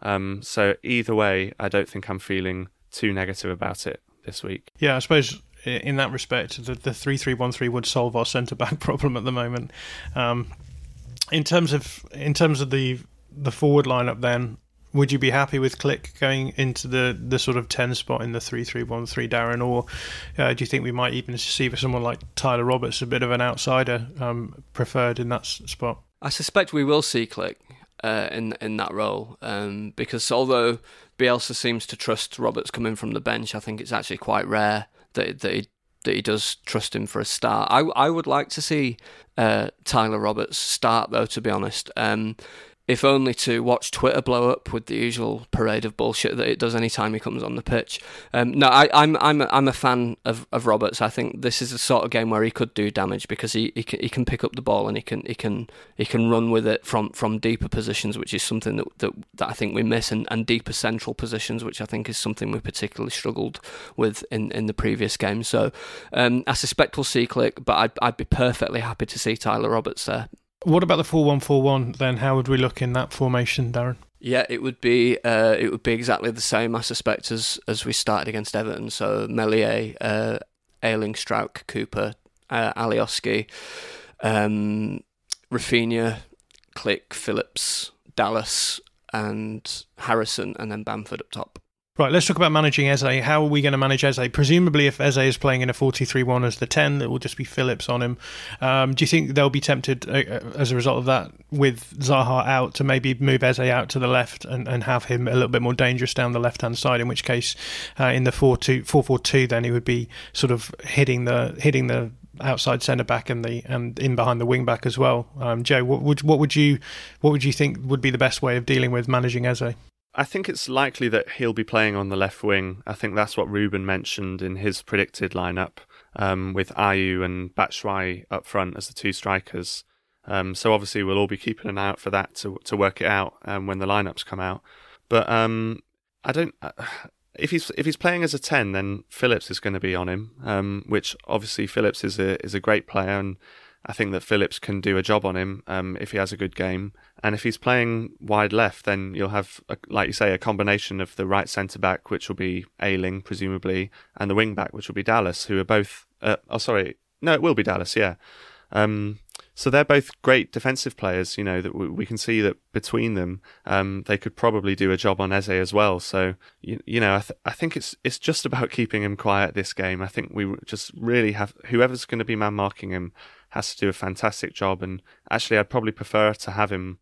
Um, so either way, I don't think I'm feeling too negative about it this week. Yeah, I suppose in that respect, the the three three one three would solve our centre back (laughs) problem at the moment. Um, in terms of in terms of the the forward lineup, then would you be happy with Klich going into the, the sort of 10 spot in the 3 3 1 3 Darren? Or uh, do you think we might even see for someone like Tyler Roberts, a bit of an outsider, um, preferred in that spot? I suspect we will see Klich uh, in, in that role um, because although Bielsa seems to trust Roberts coming from the bench, I think it's actually quite rare that, that he that he does trust him for a start. I I would like to see uh, Tyler Roberts start though, to be honest. Um, if only to watch Twitter blow up with the usual parade of bullshit that it does any time he comes on the pitch. Um, no, I, am I'm I'm a, I'm a fan of, of Roberts. I think this is the sort of game where he could do damage because he, he can he can pick up the ball and he can he can he can run with it from, from deeper positions, which is something that that, that I think we miss, and, and deeper central positions, which I think is something we particularly struggled with in, in the previous game. So um, I suspect we'll see Klich, but I'd I'd be perfectly happy to see Tyler Roberts there. What about the four one four one then? How would we look in that formation, Darren? Yeah, it would be uh, it would be exactly the same, I suspect, as as we started against Everton. So Meslier, uh, Ayling, Struijk, Cooper, uh, Alioski, um, Raphinha, Klich, Phillips, Dallas, and Harrison, and then Bamford up top. Right, let's talk about managing Eze. How are we going to manage Eze? Presumably, if Eze is playing in a 4 3 1 as the 10, it will just be Phillips on him. Um, do you think they'll be tempted, uh, uh, as a result of that, with Zaha out, to maybe move Eze out to the left and, and have him a little bit more dangerous down the left hand side? In which case, uh, in the 4 2, 4 4 2, then he would be sort of hitting the hitting the outside centre back and the and in behind the wing back as well. Um, Joe, what would what would you what would you think would be the best way of dealing with managing Eze? I think it's likely that he'll be playing on the left wing. I think that's what Ruben mentioned in his predicted lineup, um, with Ayew and Batshuayi up front as the two strikers. Um, so obviously we'll all be keeping an eye out for that to to work it out um, when the lineups come out. But um, I don't. Uh, if he's if he's playing as a ten, then Phillips is going to be on him, um, which obviously Phillips is a is a great player and I think that Phillips can do a job on him um, if he has a good game. And if he's playing wide left, then you'll have, a, like you say, a combination of the right centre back, which will be Ayling, presumably, and the wing back, which will be Dallas, who are both. Uh, oh, sorry. No, it will be Dallas, yeah. Um, so they're both great defensive players. You know that we, we can see that between them, um, they could probably do a job on Eze as well. So you, you know, I, th- I think it's it's just about keeping him quiet this game. I think we just really have whoever's going to be man marking him has to do a fantastic job. And actually, I'd probably prefer to have him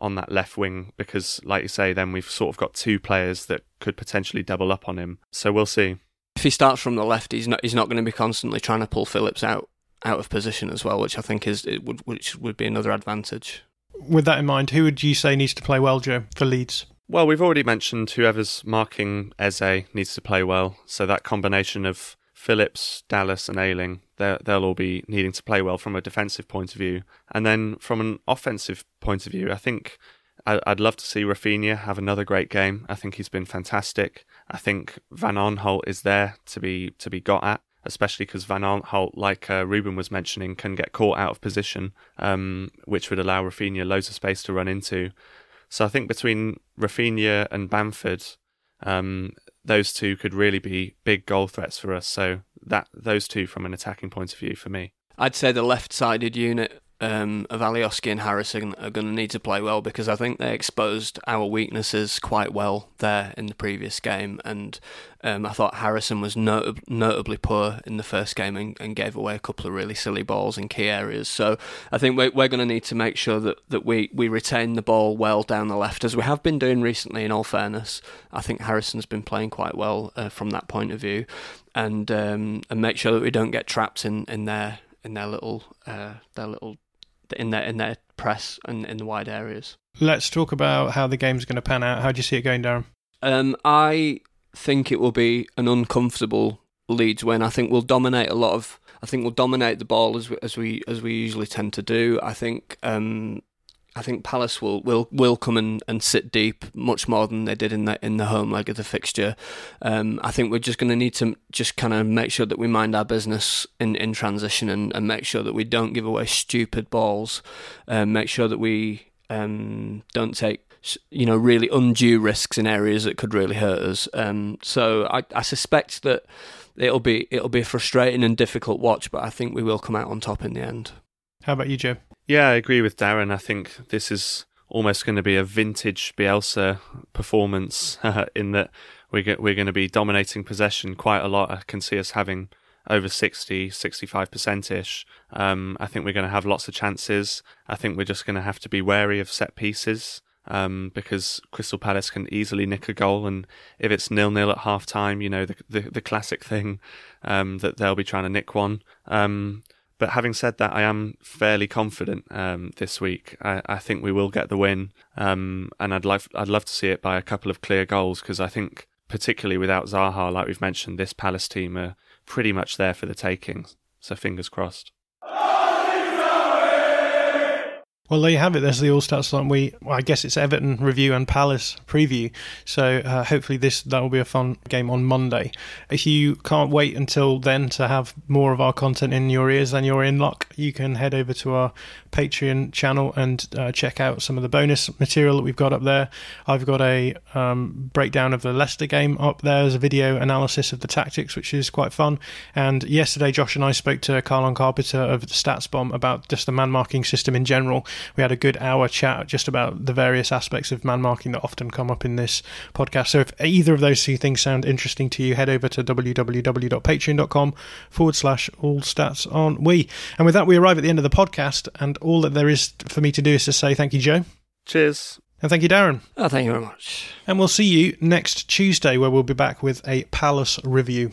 on that left wing because, like you say, then we've sort of got two players that could potentially double up on him. So we'll see. If he starts from the left, he's not he's not going to be constantly trying to pull Phillips out out of position as well, which I think is it would which would be another advantage. With that in mind, who would you say needs to play well, Joe, for Leeds? Well, we've already mentioned whoever's marking Eze needs to play well. So that combination of Phillips, Dallas, and Ayling, they'll all be needing to play well from a defensive point of view. And then from an offensive point of view, I think I'd love to see Raphinha have another great game. I think he's been fantastic. I think Van Aanholt is there to be to be got at, especially because Van Aanholt, like uh, Ruben was mentioning, can get caught out of position, um, which would allow Raphinha loads of space to run into. So I think between Raphinha and Bamford, um, those two could really be big goal threats for us. So that those two from an attacking point of view for me. I'd say the left-sided unit um, of Alioski and Harrison are going to need to play well because I think they exposed our weaknesses quite well there in the previous game. And um, I thought Harrison was notab- notably poor in the first game and, and, gave away a couple of really silly balls in key areas. So I think we're, we're going to need to make sure that, that we, we retain the ball well down the left, as we have been doing recently, in all fairness. I think Harrison's been playing quite well uh, from that point of view. And um, and make sure that we don't get trapped in, in their in their little uh, their little in their in their press and in the wide areas. Let's talk about how the game's going to pan out. How do you see it going, Darren? Um, I think it will be an uncomfortable Leeds win. I think we'll dominate a lot of. I think we'll dominate the ball as we, as we as we usually tend to do. I think um, I think Palace will will will come and, and sit deep much more than they did in the in the home leg of the fixture. Um, I think we're just going to need to just kind of make sure that we mind our business in, in transition and, and make sure that we don't give away stupid balls. Um, make sure that we um, don't take you know really undue risks in areas that could really hurt us. Um, so I, I suspect that it'll be it'll be a frustrating and difficult watch, but I think we will come out on top in the end. How about you, Joe? Yeah, I agree with Darren. I think this is almost going to be a vintage Bielsa performance (laughs) in that we're, we're going to be dominating possession quite a lot. I can see us having over 60, 65% ish. Um, I think we're going to have lots of chances. I think we're just going to have to be wary of set pieces. Um, because Crystal Palace can easily nick a goal, and if it's nil nil at half time, you know the, the, the classic thing um, that they'll be trying to nick one. Um, but having said that, I am fairly confident um, this week. I, I, think we will get the win, um, and I'd love I'd love to see it by a couple of clear goals because I think particularly without Zaha, like we've mentioned, this Palace team are pretty much there for the taking. So fingers crossed. Well, there you have it. There's the All Stats on we. Well, I guess it's Everton review and Palace preview. So uh, hopefully this that will be a fun game on Monday. If you can't wait until then to have more of our content in your ears, then you're in luck. You can head over to our Patreon channel and uh, check out some of the bonus material that we've got up there. I've got a um, breakdown of the Leicester game up there as a video analysis of the tactics, which is quite fun. And yesterday, Josh and I spoke to Carlon Carpenter of the Stats Bomb about just the man marking system in general we had a good hour chat just about the various aspects of man marking that often come up in this podcast. So if either of those two things sound interesting to you, head over to www.patreon.com forward slash all stats on we. And with that, we arrive at the end of the podcast, and all that there is for me to do is to say thank you, Joe. Cheers. And thank you, Darren. Oh, thank you very much. And we'll see you next Tuesday, where we'll be back with a Palace review.